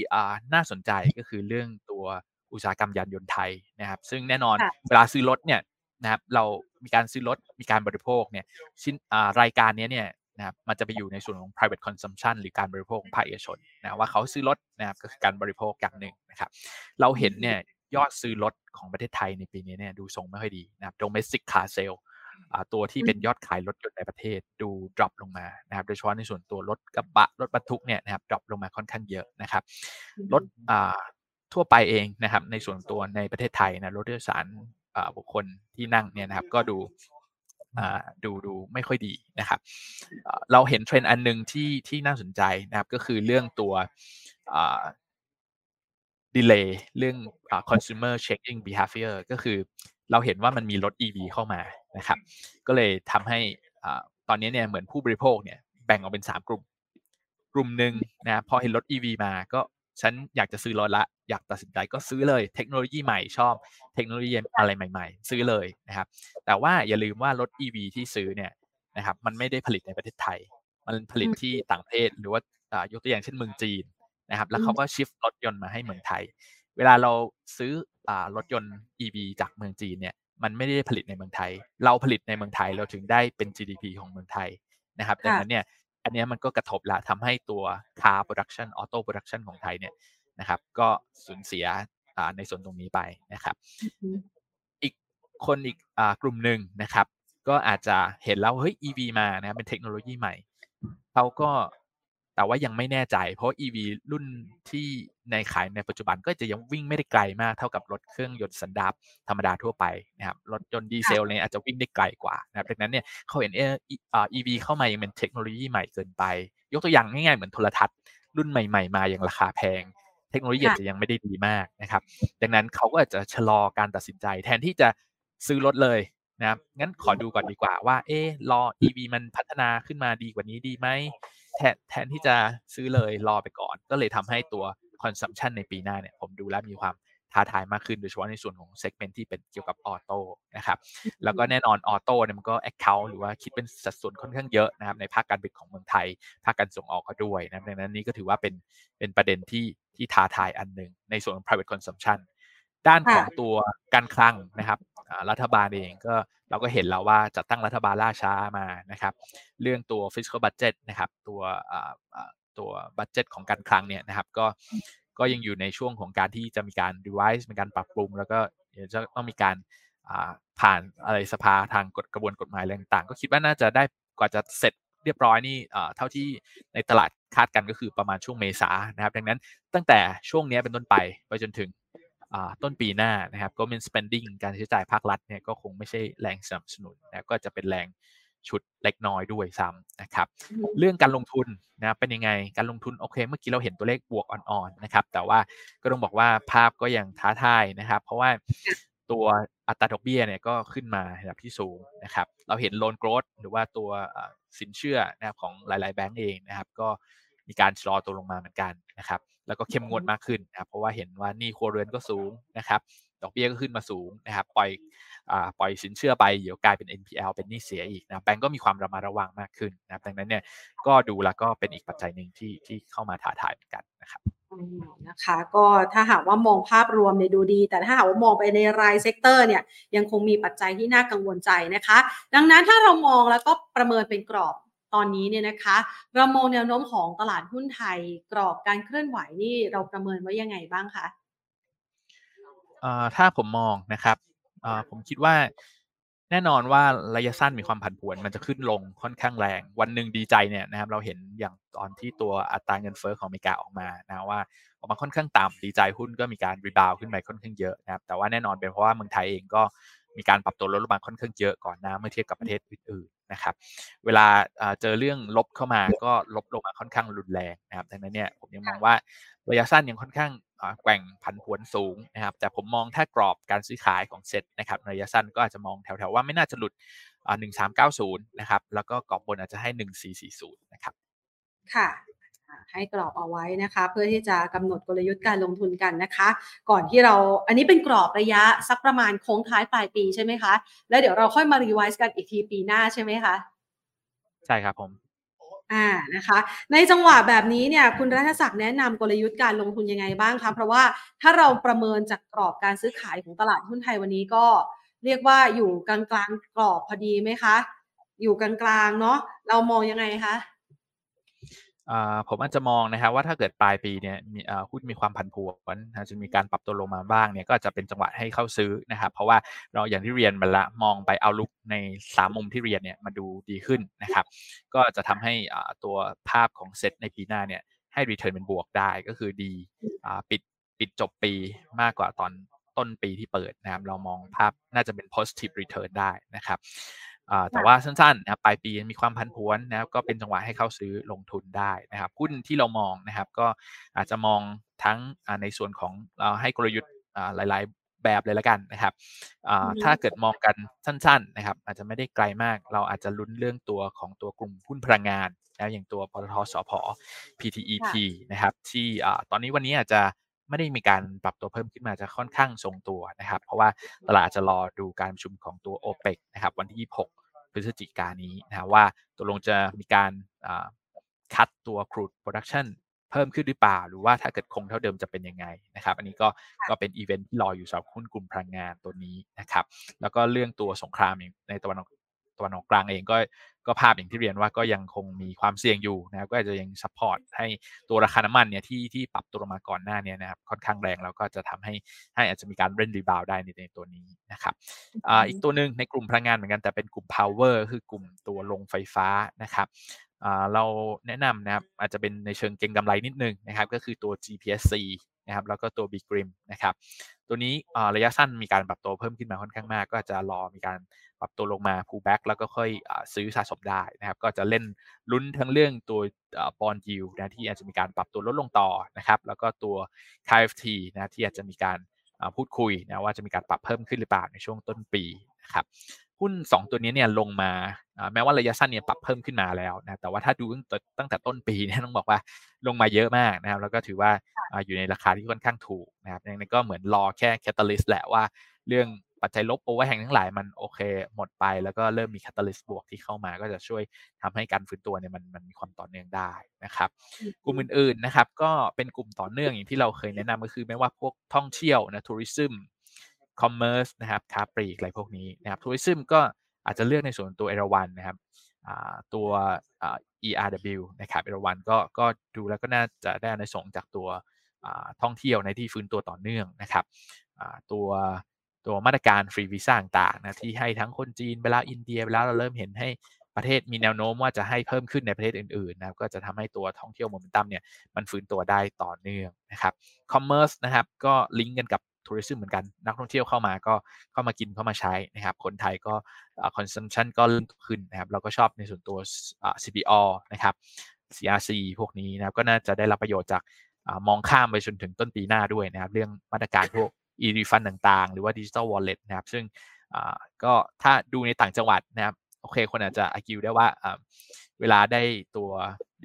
B: น่าสนใจก็คือเรื่องตัวอุตสาหกรรมยานยนต์ไทยนะครับ ซึ่งแน่นอนเวลาซื้อรถเนี่ยนะครับเรามีการซื้อรถมีการบริโภคเนี่ยชิ้นรายการนี้เนี่ยนะครับมันจะไปอยู่ในส่วนของ private consumption หรือการบริโภคของภาคเอกชนนะว่าเขาซื้อรถนะครับก็คือการบริโภคอย่างหนึ่งนะครับ เราเห็นเนี่ย ยอดซื้อรถของประเทศไทยในปีนี้เนี่ยดูทรงไม่ค่อยดีนะครับ domestic car sale ตัวที่เป็นยอดขายรถยนต์ในประเทศดู drop ลงมานะครับโดยเฉพาะในส่วนตัวรถกระบะรถบรรทุกเนี่ยนะครับ drop ลงมาค่อนข้างเยอะนะครับรถทั่วไปเองนะครับ ในส่วนตัวในประเทศไทยนะรถโดยสารบุคคลที่นั่งเนี่ยนะครับ ก็ดูดูดูไม่ค่อยดีนะครับ เราเห็นเทรนด์อันหนึ่งที่ที่น่าสนใจนะครับ ก็คือเรื่องตัว ดีเลย์เรื่อง consumer checking behavior ก็คือเราเห็นว่ามันมีรถ EV เข้ามานะครับ ก็เลยทำให้ตอนนี้เนี่ยเหมือนผู้บริโภคเนี่ยแบ่งออกเป็น 3 กลุ่ม กลุ่มหนึ่งนะพอเห็นรถ EV มาก็ฉันอยากจะซื้อรถละ อยากตัดสินใจก็ซื้อเลยเทคโนโลยีใหม่ชอบเทคโนโลยีอะไรใหม่ ๆ ซื้อเลยนะครับ แต่ว่าอย่าลืมว่ารถ EV ที่ซื้อเนี่ยนะครับมันไม่ได้ผลิตในประเทศไทย มันผลิตที่ต่างประเทศหรือว่ายกตัวอย่างเช่นเมืองจีน นะครับ แล้วเขาก็ชิฟรถยนต์มาให้เมืองไทย เวลาเราซื้อรถยนต์ EV จากเมืองจีนเนี่ยมันไม่ได้ผลิตในเมืองไทย เราผลิตในเมืองไทยเราถึงได้เป็น GDP ของเมืองไทยนะครับดังนั้นเนี่ยอันนี้มันก็กระทบละทำให้ตัว car production auto production ของไทยเนี่ยนะครับ ก็สูญเสียในส่วนตรงนี้ไปนะครับ อีกคนอีกกลุ่มหนึ่งนะครับ ก็อาจจะเห็นแล้วเฮ้ย EV มานะครับเป็นเทคโนโลยีใหม่เขาก็ แต่ว่ายังไม่แน่ใจ เพราะ EV รุ่นที่ในขายในปัจจุบันก็จะยังวิ่งไม่ได้ไกลมากเท่ากับรถเครื่องยนต์สันดาปธรรมดาทั่วไปนะครับรถยนต์ดีเซลเนี่ยอาจจะวิ่งได้ไกลกว่านะครับดังนั้นเนี่ยเขาเห็นเออ EV เข้ามายังเป็นเทคโนโลยีใหม่เกินไป ยกตัวอย่างง่ายๆเหมือนโทรทัศน์รุ่นใหม่ ๆ มาอย่างราคาแพง เทคโนโลยีอาจจะยังไม่ได้ดีมากนะครับ ดังนั้นเขาก็อาจจะชะลอการตัดสินใจ แทนที่จะซื้อรถเลยนะครับงั้นขอดูก่อนดีกว่าว่า เออรอ EV มันพัฒนาขึ้นมาดีกว่านี้ดีไหม แทนแทนที่จะซื้อเลยรอไปก่อน ก็เลยทำให้ตัว consumption ในปีหน้าเนี่ยผมดูแล้วมีความท้าทายมากขึ้นโดยเฉพาะในส่วนของ segment ที่เป็นเกี่ยวกับออโต้นะครับแล้วก็แน่นอนออโต้เนี่ยมันก็ account หรือว่าคิดเป็นสัดส่วนค่อนข้างเยอะนะครับในภาคการผลิตของเมืองไทย ภาคการส่งออกก็ด้วยนะดังนั้นนี่ก็ถือว่าเป็นเป็นประเด็นที่ที่ท้าทายอันหนึ่งในส่วนของ private consumption ด้านของตัวการคลังนะครับรัฐบาลเองก็ เราก็เห็นแล้วว่าจัดตั้งรัฐบาลล่าช้ามานะครับ เรื่องตัว fiscal budget นะครับ ตัวตัวบัตเจตของการคลังเนี่ยนะครับ ก็ก็ยังอยู่ในช่วงของการที่จะมีการ revise มีการปรับปรุง แล้วก็จะต้องมีการผ่านอะไรสภาทางกฎกระบวนกฎหมายอะไรต่างๆ ก็คิดว่าน่าจะได้กว่าจะเสร็จเรียบร้อยนี่เท่าที่ในตลาดคาดกันก็คือประมาณช่วงเมษานะครับ ดังนั้นตั้งแต่ช่วงนี้เป็นต้นไปไปจนถึง ต้นปีหน้านะครับ government spending การใช้จ่ายภาครัฐเนี่ยก็คงไม่ใช่แรงสนับสนุนนะก็จะเป็นแรงชุดเล็กน้อยด้วยซ้ำนะครับ เรื่องการลงทุนนะเป็นยังไงการลงทุนโอเค เมื่อกี้เราเห็นตัวเลขบวกอ่อนๆนะครับ แต่ว่าก็ต้องบอกว่าภาพก็ยังท้าทายนะครับ เพราะว่าตัวอัตราดอกเบี้ยเนี่ยก็ขึ้นมาระดับที่สูงนะครับ เราเห็นโลนโกรดหรือว่าตัวสินเชื่อนะครับของหลาย ๆ แบงก์เองนะครับ ก็ มีการชะลอตัวลงมาเหมือนกันนะครับ แล้วก็เข้มงวดมากขึ้นนะครับ เพราะว่าเห็นว่านี่ครัวเรือนก็สูงนะครับ ดอกเบี้ยก็ขึ้นมาสูงนะครับ ปล่อยปล่อยสินเชื่อไปเดี๋ยวกลายเป็น NPL เป็นหนี้เสียอีกนะแบงก์ก็มีความระมัดระวังมากขึ้นนะครับ ดังนั้นเนี่ยก็ดูแล้วก็เป็นอีกปัจจัยหนึ่งที่ที่เข้ามาท้าทายเหมือนกันนะครับ
A: นะคะก็ถ้าหากว่ามองภาพรวมเนี่ยดูดี แต่ถ้าหากว่ามองไปในราย sector เนี่ยยังคงมีปัจจัยที่น่ากังวลใจนะคะ ดังนั้นถ้าเรามองแล้วก็ประเมินเป็นกรอบ ตอนนี้เนี่ยนะคะเรามองแนวโน้มของตลาดหุ้นไทย กรอบการเคลื่อนไหวนี่เราประเมินไว้ยังไงบ้างคะ
B: ถ้าผมมองนะครับผมคิดว่าแน่นอนว่าระยะสั้นมีความผันผวนมันจะขึ้นลงค่อนข้างแรง วันหนึ่งดีใจเนี่ยนะครับเราเห็นอย่างตอนที่ตัวอัตราเงินเฟ้อของอเมริกาออกมานะว่าออกมาค่อนข้างต่ำดีใจหุ้นก็มีการรีบาวขึ้นไปค่อนข้างเยอะนะครับแต่ว่าแน่นอนเป็นเพราะว่าเมืองไทยเองก็ มีการปรับตัวลดลงมาค่อนข้างเยอะก่อนนะเมื่อเทียบกับประเทศอื่นๆนะครับ เวลาเจอเรื่องลบเข้ามาก็ลบลงมาค่อนข้างรุนแรงนะครับดังนั้นเนี่ยผมยังมองว่าระยะสั้นยังค่อนข้างแกว่งผันผวนสูงนะครับ แต่ผมมองถ้ากรอบการซื้อขายของเซ็ตนะครับระยะสั้นก็อาจจะมองแถวๆว่าไม่น่าจะหลุด1390 นะครับ แล้วก็กรอบบนอาจจะให้ 1440 นะครับ
A: ค่ะ ให้กรอบเอาไว้นะคะ เพื่อที่จะกำหนดกลยุทธ์การลงทุนกันนะคะ ก่อนที่เราอันนี้เป็นกรอบระยะสักประมาณโค้งท้ายปลายปีใช่ไหมคะ แล้วเดี๋ยวเราค่อยมารีไวซ์กันอีกทีปีหน้าใช่ไหมคะ
B: ใช่ครับผม
A: อ่านะคะ ในจังหวะแบบนี้เนี่ยคุณรัฐศักดิ์แนะนำกลยุทธ์การลงทุนยังไงบ้างคะเพราะว่าถ้าเราประเมินจากกรอบการซื้อขายของตลาดหุ้นไทยวันนี้ก็เรียกว่าอยู่กลางกลางกรอบพอดีไหมคะ อยู่กลางกลางเนาะเรามองยังไงคะ
B: ผมอาจจะมองนะครับว่าถ้าเกิดปลายปีเนี่ยมีหุ้นมีความผันผวนจะมีการปรับตัวลงมาบ้างเนี่ยก็จะเป็นจังหวะให้เข้าซื้อนะครับ เพราะว่าเราอย่างที่เรียนมาละมองไปเอาลุกใน3มุมที่เรียนเนี่ยมาดูดีขึ้นนะครับ ก็จะทำให้ตัวภาพของเซ็ตในปีหน้าเนี่ยให้ return เป็นบวกได้ก็คือดีปิดปิดจบปีมากกว่าตอนต้นปีที่เปิดนะครับ เรามองภาพน่าจะเป็น positive return ได้นะครับ แต่ว่าสั้นๆนะครับปลายปีมีความผันผวนนะครับก็เป็นจังหวะให้เข้าซื้อลงทุนได้นะครับหุ้นที่เรามองนะครับก็อาจจะมองทั้งในส่วนของเราให้กลยุทธ์หลาย ๆ แบบเลยละกันนะครับถ้าเกิดมองกันสั้น ๆ นะครับ อาจจะไม่ได้ไกลมาก เราอาจจะลุ้นเรื่องตัวของตัวกลุ่มหุ้นพลังงานนะอย่างตัวปตทสพ PTEP นะครับที่ตอนนี้วันนี้อาจจะ ไม่ได้มีการปรับตัวเพิ่มขึ้นมาจะค่อนข้างทรงตัวนะครับ เพราะว่าตลาดจะรอดูการประชุมของตัว o p e ปนะครับวันที่ 26 พฤศจิกายนนี้นะว่าตกลงจะมีการ cut ตัว crude productionเพิ่มขึ้นหรือเปล่า หรือว่าถ้าเกิดคงเท่าเดิมจะเป็นยังไงนะครับ อันนี้ก็ก็เป็นอีเวนท์ที่รออยู่สำหรับหุ้นกลุ่มพลังงานตัวนี้นะครับ แล้วก็เรื่องตัวสงครามในตะวันออก ตะวันออกกลางเองก็ก็ภาพอย่างที่เรียนว่าก็ยังคงมีความเสี่ยงอยู่นะครับก็อาจจะยัง support ให้ตัวราคาน้ำมันเนี่ยที่ที่ปรับตัวลงมาก่อนหน้านี้นะครับค่อนข้างแรงแล้วก็จะทำให้ให้อาจจะมีการเล่น rebound ได้ในในตัวนี้นะครับอ่าอีกตัวหนึ่งในกลุ่มพลังงานเหมือนกันแต่เป็นกลุ่ม power คือกลุ่มตัวโรงไฟฟ้านะครับเราแนะนำนะครับอาจจะเป็นในเชิงเก็งกำไรนิดนึงนะครับก็คือตัว GPSC นะครับแล้วก็ตัว b g r i m นะครับ ตัวนี้ระยะสั้นมีการปรับตัวเพิ่มขึ้นมาค่อนข้างมาก ก็จะรอมีการปรับตัวลงมา pull back แล้วก็ค่อยซื้อสะสมได้นะครับ ก็จะเล่นลุ้นทั้งเรื่องตัวบอลยิวนะที่อาจจะมีการปรับตัวลดลงต่อนะครับ แล้วก็ตัว KFT นะที่อาจจะมีการพูดคุยนะว่าจะมีการปรับเพิ่มขึ้นหรือเปล่าในช่วงต้นปีนะครับ หุ้น 2 ตัวนี้เนี่ยลงมาแม้ว่าระยะสั้นเนี่ยปรับเพิ่มขึ้นมาแล้วนะแต่ว่าถ้าดูตั้งแต่ต้นปีเนี่ยต้องบอกว่าลงมาเยอะมากนะครับ แล้วก็ถือว่าอยู่ในราคาที่ค่อนข้างถูกนะครับยังไงก็เหมือนรอแค่ catalyst แหละว่าเรื่องปัจจัยลบ overhang ทั้งหลายมันโอเคหมดไปแล้วก็เริ่มมี catalyst บวกที่เข้ามาก็จะช่วยทำให้การฟื้นตัวเนี่ยมันมันมีความต่อเนื่องได้นะครับ กลุ่มอื่นๆนะครับ ก็เป็นกลุ่มต่อเนื่องอย่างที่เราเคยแนะนำก็คือไม่ว่าพวกท่องเที่ยวนะ tourism commerce นะครับค้าปลีกอะไรพวกนี้นะครับ tourism ก็อาจจะเลือกในส่วนตัวเอราวันนะครับตัว ERW นะครับเอราวันก็ก็ดูแล้วก็น่าจะได้อานิสงส์จากตัวท่องเที่ยวในที่ฟื้นตัวต่อเนื่องนะครับตัวตัวมาตรการฟรีวีซ่าต่างๆนะที่ให้ทั้งคนจีนเวลาอินเดียเวลาเราเริ่มเห็นให้ประเทศมีแนวโน้มว่าจะให้เพิ่มขึ้นในประเทศอื่นๆนะครับก็จะทำให้ตัวท่องเที่ยวโมเมนตัมเนี่ยมันฟื้นตัวได้ต่อเนื่องนะครับcommerce นะครับก็ลิงก์กันกับ tourism เหมือนกันนักท่องเที่ยวเข้ามาก็เข้ามากินเข้ามาใช้นะครับคนไทยก็ consumption ก็เริ่มขึ้นนะครับเราก็ชอบในส่วนตัว CPALL นะครับ CRC พวกนี้นะครับก็น่าจะได้รับประโยชน์จากมองข้ามไปจนถึงต้นปีหน้าด้วยนะครับ เรื่องมาตรการพวก e-refund ต่างๆ หรือว่า digital wallet นะครับ ซึ่งก็ถ้าดูในต่างจังหวัดนะครับโอเคคนอาจจะ argue ได้ว่าเวลาได้ตัว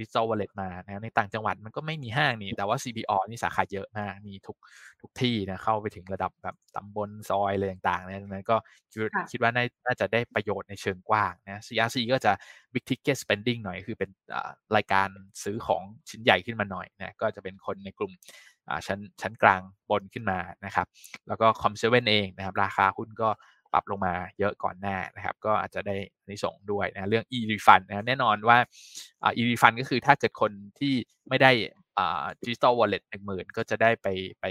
B: ดิจิตอลวอลเล็ตมานะในต่างจังหวัดมันก็ไม่มีห้างนี่แต่ว่า CPO นี่สาขาเยอะมากมีทุกทุกที่นะเข้าไปถึงระดับแบบตำบลซอยอะไรต่างๆนะนั้นก็คิดว่าน่าจะได้ประโยชน์ในเชิงกว้างนะ CRC ก็จะ big ticket spending หน่อยคือเป็นรายการซื้อของชิ้นใหญ่ขึ้นมาหน่อยนะก็จะเป็นคนในกลุ่มชั้นชั้นกลางบนขึ้นมานะครับ แล้วก็คอมเซเว่นเองนะครับ ราคาหุ้นก็ ปรับลงมาเยอะก่อนหน้านะครับ ก็อาจจะได้ในส่งด้วยนะเรื่อง e-refund นะแน่นอนว่า e-refund ก็คือถ้าเกิดคนที่ไม่ได้ดิจิตอลวอลเล็ตหนึ่งหมื่นก็จะได้ไปไป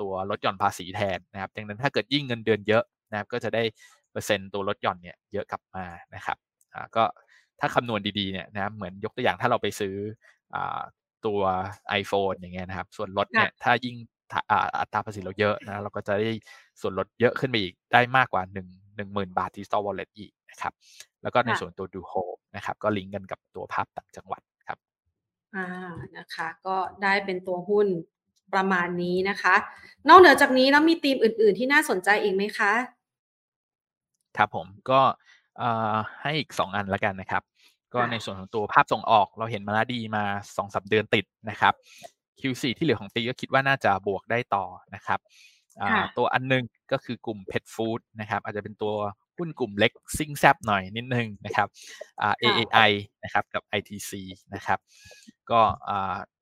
B: ตัวลดหย่อนภาษีแทนนะครับ ดังนั้นถ้าเกิดยิ่งเงินเดือนเยอะนะครับ ก็จะได้เปอร์เซ็นต์ตัวลดหย่อนเนี่ยเยอะกลับมานะครับก็ถ้าคำนวณดีๆเนี่ยนะเหมือนยกตัวอย่างถ้าเราไปซื้อตัว iPhone อย่างเงี้ยนะครับ ส่วนลดเนี่ยถ้ายิ่ง อัตราภาษีเราเยอะนะเราก็จะได้ส่วนลดเยอะขึ้นไปอีกได้มากกว่า 1 1 0,000 บาทที่ Store Wallet อีกนะครับ แล้วก็ในส่วนตัวดูโฮนะครับก็ลิงก์กันกับตัวภาพต่างจังหวัดครับ
A: อ่านะคะก็ได้เป็นตัวหุ้นประมาณนี้นะคะ นอกเหนือจากนี้แล้วมีธีมอื่น ๆ ที่น่าสนใจอีกไหมคะ
B: ครับผมก็ให้อีก 2 อันละกันนะครับ ก็ในส่วนของตัวภาพส่งออกเราเห็นมาแล้วดีมา2อสเดือนติดนะครับ Q4 ที่เหลือของปีก็คิดว่าน่าจะบวกได้ต่อนะครับตัวอันนึงก็คือกลุ่ม Pet Food นะครับ อาจจะเป็นตัวหุ้นกลุ่มเล็กซิ่งแซบหน่อยนิดนึงนะครับ AAI นะครับกับ ITC นะครับ ก็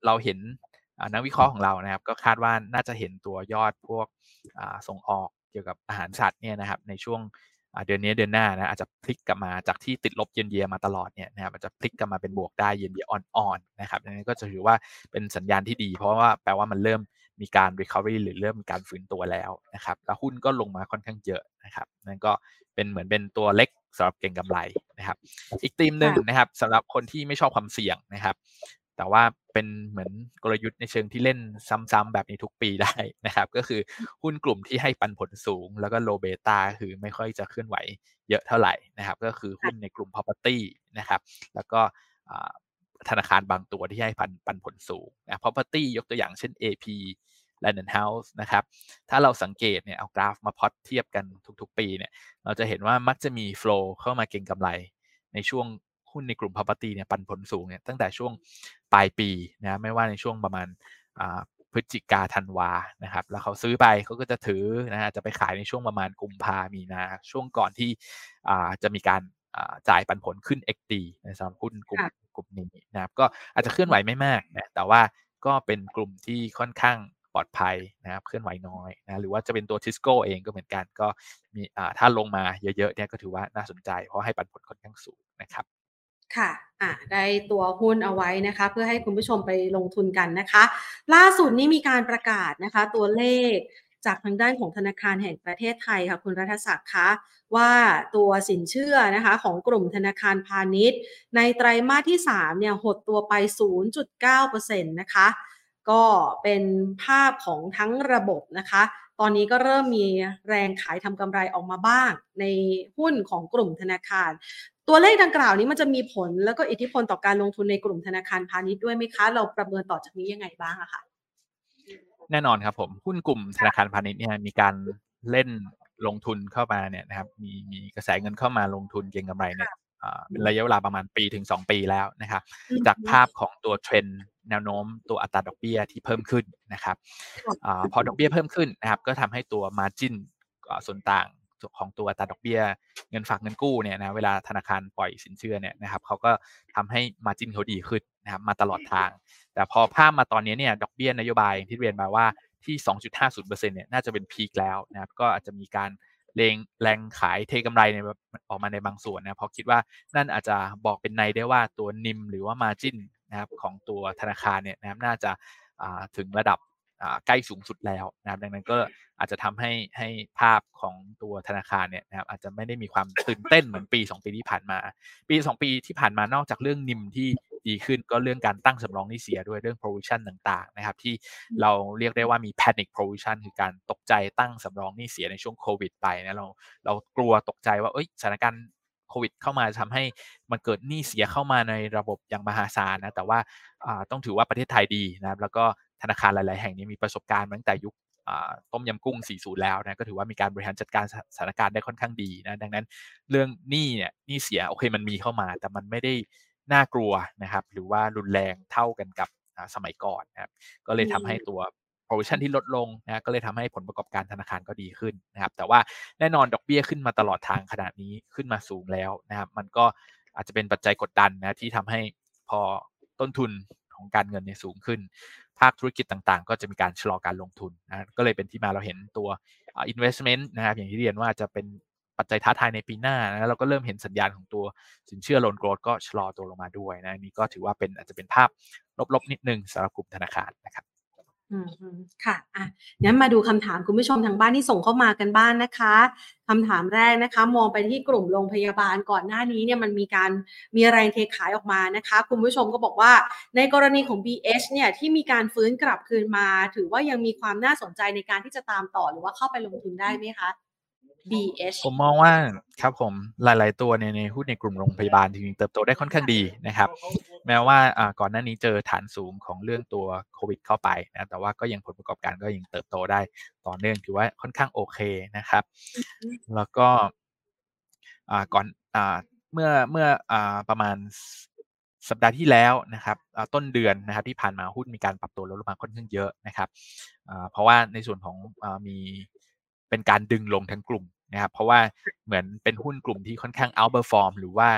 B: เราเห็นนักวิเคราะห์ของเรานะครับ ก็คาดว่าน่าจะเห็นตัวยอดพวกส่งออกเกี่ยวกับอาหารสัตว์เนี่ยนะครับในช่วง เดือนนี้เดือนหน้านะอาจจะพลิกกลับมาจากที่ติดลบเยนเยียมาตลอดเนี่ยนะครับอาจจะพลิกกลับมาเป็นบวกได้เยนเยียอ่อนๆนะครับดังนั้นก็จะถือว่าเป็นสัญญาณที่ดี เพราะว่าแปลว่ามันเริ่มมีการ recovery หรือเริ่มมีการฟื้นตัวแล้วนะครับแล้วหุ้นก็ลงมาค่อนข้างเยอะนะครับนั่นก็เป็นเหมือนเป็นตัวเล็กสำหรับเก่งกำไรนะครับ อีกธีมหนึ่งนะครับสำหรับคนที่ไม่ชอบความเสี่ยงนะครับ แต่ว่าเป็นเหมือนกลยุทธ์ในเชิงที่เล่นซ้ำๆแบบนี้ทุกปีได้นะครับ ก็คือหุ้นกลุ่มที่ให้ปันผลสูง แล้วก็โลเบต้าคือไม่ค่อยจะเคลื่อนไหวเยอะเท่าไหร่นะครับ ก็คือหุ้นในกลุ่ม property นะครับ แล้วก็ธนาคารบางตัวที่ให้ปันปันผลสูงนะ property ยกตัวอย่างเช่น AP London House นะครับ ถ้าเราสังเกตเนี่ยเอากราฟมาพอตเทียบกันทุกๆ ปีเนี่ย เราจะเห็นว่ามักจะมี flow เข้ามาเก็งกำไรในช่วง หุ้นในกลุ่ม property เนี่ยปันผลสูงเนี่ยตั้งแต่ช่วงปลายปีนะไม่ว่าในช่วงประมาณพฤศจิกาธันวานะครับ แล้วเขาซื้อไปเขาก็จะถือนะฮะจะไปขายในช่วงประมาณกุมภามีนา ช่วงก่อนที่จะมีการจ่ายปันผลขึ้น XD ในสำหรับหุ้นกลุ่มกลุ่มนี้นะครับ ก็อาจจะเคลื่อนไหวไม่มากนะแต่ว่าก็เป็นกลุ่มที่ค่อนข้างปลอดภัยนะครับ เคลื่อนไหวน้อยนะหรือว่าจะเป็นตัวทิสโก้เองก็เหมือนกันก็มีถ้าลงมาเยอะๆเนี่ยก็ถือว่าน่าสนใจ เพราะให้ปันผลค่อนข้างสูงนะครับ
A: ค่ะอะได้ตัวหุ้นเอาไว้นะคะ เพื่อให้คุณผู้ชมไปลงทุนกันนะคะ ล่าสุดนี้มีการประกาศนะคะ ตัวเลขจากทางด้านของธนาคารแห่งประเทศไทยค่ะคุณรัฐศักดิ์คะว่าตัวสินเชื่อนะคะของกลุ่มธนาคารพาณิชย์ ในไตรมาสที่3เนี่ยหดตัวไป 0.9%นะคะก็เป็นภาพของทั้งระบบนะคะ ตอนนี้ก็เริ่มมีแรงขายทำกำไรออกมาบ้าง ในหุ้นของกลุ่มธนาคาร ตัวเลขดังกล่าวนี้มันจะมีผลแล้วก็อิทธิพลต่อการลงทุนในกลุ่มธนาคารพาณิชย์ด้วยไหมคะ เราประเมินต่อจากนี้ยังไงบ้างอะคะ
B: แน่นอนครับผมหุ้นกลุ่มธนาคารพาณิชย์เนี่ยมีการเล่นลงทุนเข้ามาเนี่ยนะครับมีมีกระแสเงินเข้ามาลงทุนเก็งกำไรเนี่ยเป็นระยะเวลาประมาณปีถึง 2 ปีแล้วนะครับจากภาพของตัวเทรนแนวโน้มตัวอัตราดอกเบี้ยที่เพิ่มขึ้นนะครับอพอดอกเบี้ยเพิ่มขึ้นนะครับก็ทำให้ตัว Margin ส่วนต่าง ของตัวอัตราดอกเบี้ยเงินฝากเงินกู้เนี่ยนะเวลาธนาคารปล่อยสินเชื่อเนี่ยนะครับเขาก็ทำให้ Margin เขาดีขึ้นนะครับมาตลอดทาง แต่พอภาพมาตอนนี้เนี่ยดอกเบี้ยนโยบายที่เรียนมาว่าที่ 2.50%เนี่ยน่าจะเป็นพีคแล้วนะครับก็อาจจะมีการแรงแรงขายเทกำไรในออกมาในบางส่วนนะเพราะคิดว่านั่นอาจจะบอกเป็นในได้ว่าตัวนิมหรือว่ามาจินนะครับของตัวธนาคารเนี่ยนะครับน่าจะถึงระดับ ใกล้สูงสุดแล้วนะครับ ดังนั้นก็อาจจะทำให้ให้ภาพของตัวธนาคารเนี่ยนะครับอาจจะไม่ได้มีความตื่นเต้นเหมือนปี 2 ปีที่ผ่านมา ปี 2 ปีที่ผ่านมานอกจากเรื่องนิมที่ดีขึ้นก็เรื่องการตั้งสำรองหนี้เสียด้วยเรื่อง provision ต่างๆนะครับที่เราเรียกได้ว่ามี panic provision คือการตกใจตั้งสำรองหนี้เสียในช่วงโควิดไปนะเราเรากลัวตกใจว่าเอ้ยสถานการณ์โควิดเข้ามาทำให้มันเกิดหนี้เสียเข้ามาในระบบอย่างมหาศาลนะแต่ว่าต้องถือว่าประเทศไทยดีนะครับแล้วก็ ธนาคารหลาย ๆ แห่งนี้มีประสบการณ์ตั้งแต่ยุคต้มยำกุ้ง 40 แล้วนะก็ถือว่ามีการบริหารจัดการสถานการณ์ได้ค่อนข้างดีนะดังนั้นเรื่องหนี้เนี่ยหนี้เสียโอเคมันมีเข้ามา แต่มันไม่ได้น่ากลัวนะครับหรือว่ารุนแรงเท่ากันกับสมัยก่อนนะครับก็เลยทำให้ตัว provision ที่ลดลงนะก็เลยทำให้ผลประกอบการธนาคารก็ดีขึ้นนะครับแต่ว่าแน่นอนดอกเบี้ยขึ้นมาตลอดทางขนาดนี้ขึ้นมาสูงแล้วนะครับมันก็อาจจะเป็นปัจจัยกดดันนะที่ทำให้พอต้นทุน ของการเงินเนี่ยสูงขึ้น ภาคธุรกิจต่างๆ ก็จะมีการชะลอการลงทุนนะก็เลยเป็นที่มาเราเห็นตัว investment นะครับอย่างที่เรียนว่าจะเป็นปัจจัยท้าทายในปีหน้านะเราก็เริ่มเห็นสัญญาณของตัวสินเชื่อโลนโกรดก็ชะลอตัวลงมาด้วยนะนี่ก็ถือว่าเป็นอาจจะเป็นภาพลบๆนิดนึงสำหรับกลุ่มธนาคารนะครับ
A: ค่ะอะงั้นมาดูคำถามคุณผู้ชมทางบ้านที่ส่งเข้ามากันบ้านนะคะคำถามแรกนะคะ มองไปที่กลุ่มโรงพยาบาลก่อนหน้านี้เนี่ยมันมีการมีแรงเทขายออกมานะคะ คุณผู้ชมก็บอกว่าในกรณีของ BH เนี่ยที่มีการฟื้นกลับคืนมา ถือว่ายังมีความน่าสนใจในการที่จะตามต่อหรือว่าเข้าไปลงทุนได้ไหมคะ BH
B: ผมมองว่าครับผมหลาย ๆ ตัวในในหุ้นในกลุ่มโรงพยาบาลจริงๆเติบโตได้ค่อนข้างดีนะครับ แม้ว่าก่อนหน้านี้เจอฐานสูงของเรื่องตัวโควิดเข้าไปนะแต่ว่าก็ยังผลประกอบการก็ยังเติบโตได้ต่อเนื่องถือว่าค่อนข้างโอเคนะครับ แล้วก็ก่อนเมื่อเมื่อประมาณสัปดาห์ที่แล้วนะครับต้นเดือนนะครับที่ผ่านมาหุ้นมีการปรับตัวลดลงมาค่อนข้างเยอะนะครับเพราะว่าในส่วนของมีเป็นการดึงลงทั้งกลุ่ม นะครับเพราะว่าเหมือนเป็นหุ้นกลุ่มที่ค่อนข้าง outperform หรือว่า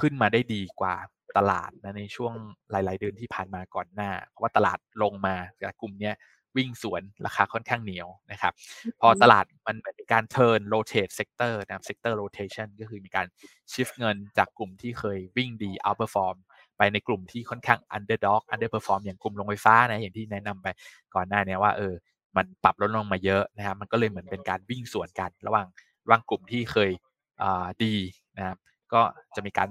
B: ขึ้นมาได้ดีกว่าตลาดนะในช่วงหลาย ๆ เดือนที่ผ่านมาก่อนหน้า เพราะว่าตลาดลงมาแต่กลุ่มนี้วิ่งสวนราคาค่อนข้างเหนียวนะครับ พอตลาดมันเหมือนการ turn rotate sector นะครับ sector rotation ก็คือมีการ shift เงินจากกลุ่มที่เคยวิ่งดี outperform ไปในกลุ่มที่ค่อนข้าง underdog underperform อร์ฟอร์มอย่างกลุ่มโรงไฟฟ้านะอย่างที่แนะนำไปก่อนหน้านี้ว่าเออ มันปรับลดลงมาเยอะนะครับมันก็เลยเหมือนเป็นการวิ่งสวนกัน ระหว่างระหว่างกลุ่มที่เคยดีนะครับก็จะมีการ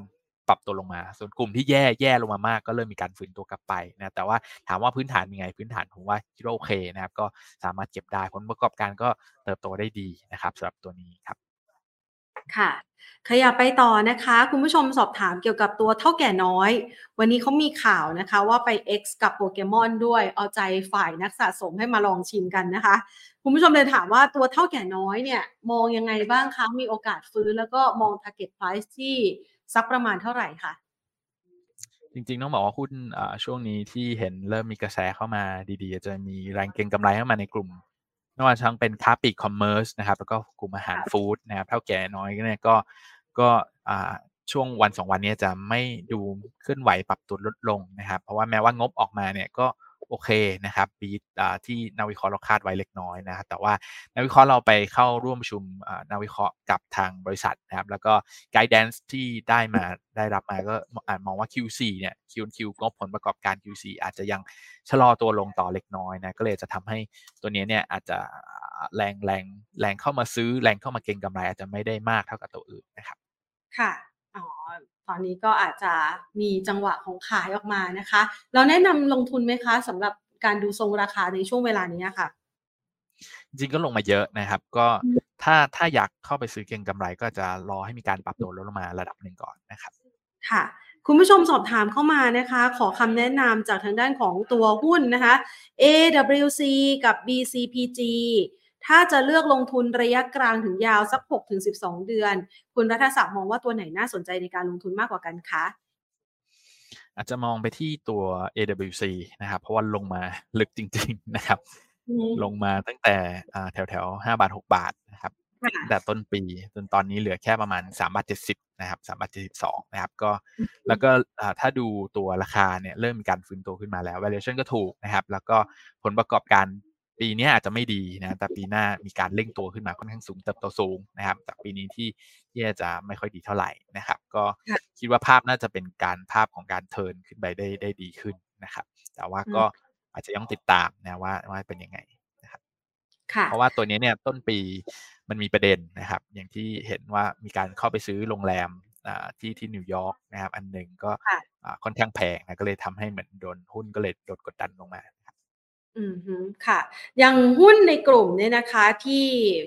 B: ปรับตัวลงมา ส่วนกลุ่มที่แย่แย่ลงมามาก ก็เริ่มมีการฟื้นตัวกลับไปนะแต่ว่าถามว่าพื้นฐานยังไงพื้นฐานผมว่าคิดว่าโอเคนะครับ ก็สามารถเก็บได้ผลประกอบการก็เติบโตได้ดีนะครับสำหรับตัวนี้ครับ
A: ค่ะ ขยับไปต่อนะคะ คุณผู้ชมสอบถามเกี่ยวกับตัวเท่าแก่น้อย วันนี้เขามีข่าวนะคะว่าไป X กับโปเกมอนด้วยเอาใจฝ่ายนักสะสมให้มาลองชิมกันนะคะ คุณผู้ชมเลยถามว่าตัวเท่าแก่น้อยเนี่ย มองยังไงบ้างคะมีโอกาสฟื้นแล้วก็มอง target price ที่สักประมาณเท่าไหร่คะ
B: จริงๆต้องบอกว่าหุ้นช่วงนี้ที่เห็นเริ่มมีกระแสเข้ามาดีๆ จะมีแรงเก็งกำไรเข้ามาในกลุ่ม ไม่ว่าทั้งเป็นค้าปลีก commerce นะครับแล้วก็กลุ่มอาหาร food นะครับเถ้าแก่น้อยเนี่ยก็ก็ช่วงวันสองวันนี้จะไม่ดูเคลื่อนไหวปรับตัวลดลงนะครับ เพราะว่าแม้ว่างบออกมาเนี่ยก็โอเคนะครับ beat ที่นักวิเคราะห์เราคาดไว้เล็กน้อยนะครับแต่ว่านักวิเคราะห์เราไปเข้าร่วมประชุมนักวิเคราะห์กับทางบริษัทนะครับแล้วก็ guidance ที่ได้มาได้รับมาก็มองว่า Q4 เนี่ย Q&Q งบผลประกอบการ Q4 อาจจะยังชะลอตัวลงต่อเล็กน้อยนะก็เลยจะทำให้ตัวนี้เนี่ยอาจจะแรงแรงแรงเข้ามาซื้อแรงเข้ามาเก็งกำไรอาจจะไม่ได้มากเท่ากับตัวอื่นนะครับ
A: ค่ะอ๋อ ตอนนี้ก็อาจจะมีจังหวะของขายออกมานะคะ เราแนะนำลงทุนไหมคะสำหรับการดูทรงราคาในช่วงเวลานี้ค่ะ
B: จริงก็ลงมาเยอะนะครับ ก็ถ้าถ้าอยากเข้าไปซื้อเก็งกำไร ก็จะรอให้มีการปรับตัวลดลงมาระดับหนึ่งก่อนนะครับ
A: ค่ะคุณผู้ชมสอบถามเข้ามานะคะ ขอคำแนะนำจากทางด้านของตัวหุ้นนะคะ AWC กับ BCPG ถ้าจะเลือกลงทุนระยะกลางถึงยาวสัก6ถึง12 เดือน คุณรัฐศักดิ์มองว่าตัวไหนน่าสนใจในการลงทุนมากกว่ากันคะ
B: อาจจะมองไปที่ตัว AWC นะครับ เพราะว่าลงมาลึกจริง ๆ นะครับ ลงมาตั้งแต่แถวแถวห้าบาทหกบาทนะครับแต่ต้นปีจนตอนนี้เหลือแค่ประมาณสามบาทเจ็ดสิบนะครับสามบาทเจ็ดสิบสองนะครับ ก็แล้วก็ถ้าดูตัวราคาเนี่ยเริ่มมีการฟื้นตัวขึ้นมาแล้ว valuation ก็ถูกนะครับ แล้วก็ผลประกอบการ ปีนี้อาจจะไม่ดีนะแต่ปีหน้ามีการเร่งตัวขึ้นมาค่อนข้างสูงเติบโตสูงนะครับ จากปีนี้ที่ที่จะไม่ค่อยดีเท่าไหร่นะครับ ก็คิดว่าภาพน่าจะเป็นการภาพของการเทิร์นขึ้นไปได้ได้ดีขึ้นนะครับ แต่ว่าก็อาจจะต้องติดตามนะว่าว่าเป็นยังไงนะครับเพราะว่าตัวนี้เนี่ยต้นปีมันมีประเด็นนะครับ อย่างที่เห็นว่ามีการเข้าไปซื้อโรงแรมที่ที่นิวยอร์กนะครับ อันหนึ่งก็ค่อนข้างแพงนะก็เลยทำให้เหมือนโดนหุ้นก็เลยโดนกดดันลงมา
A: อืมค่ะ อย่างหุ้นในกลุ่มเนี่ยนะคะที่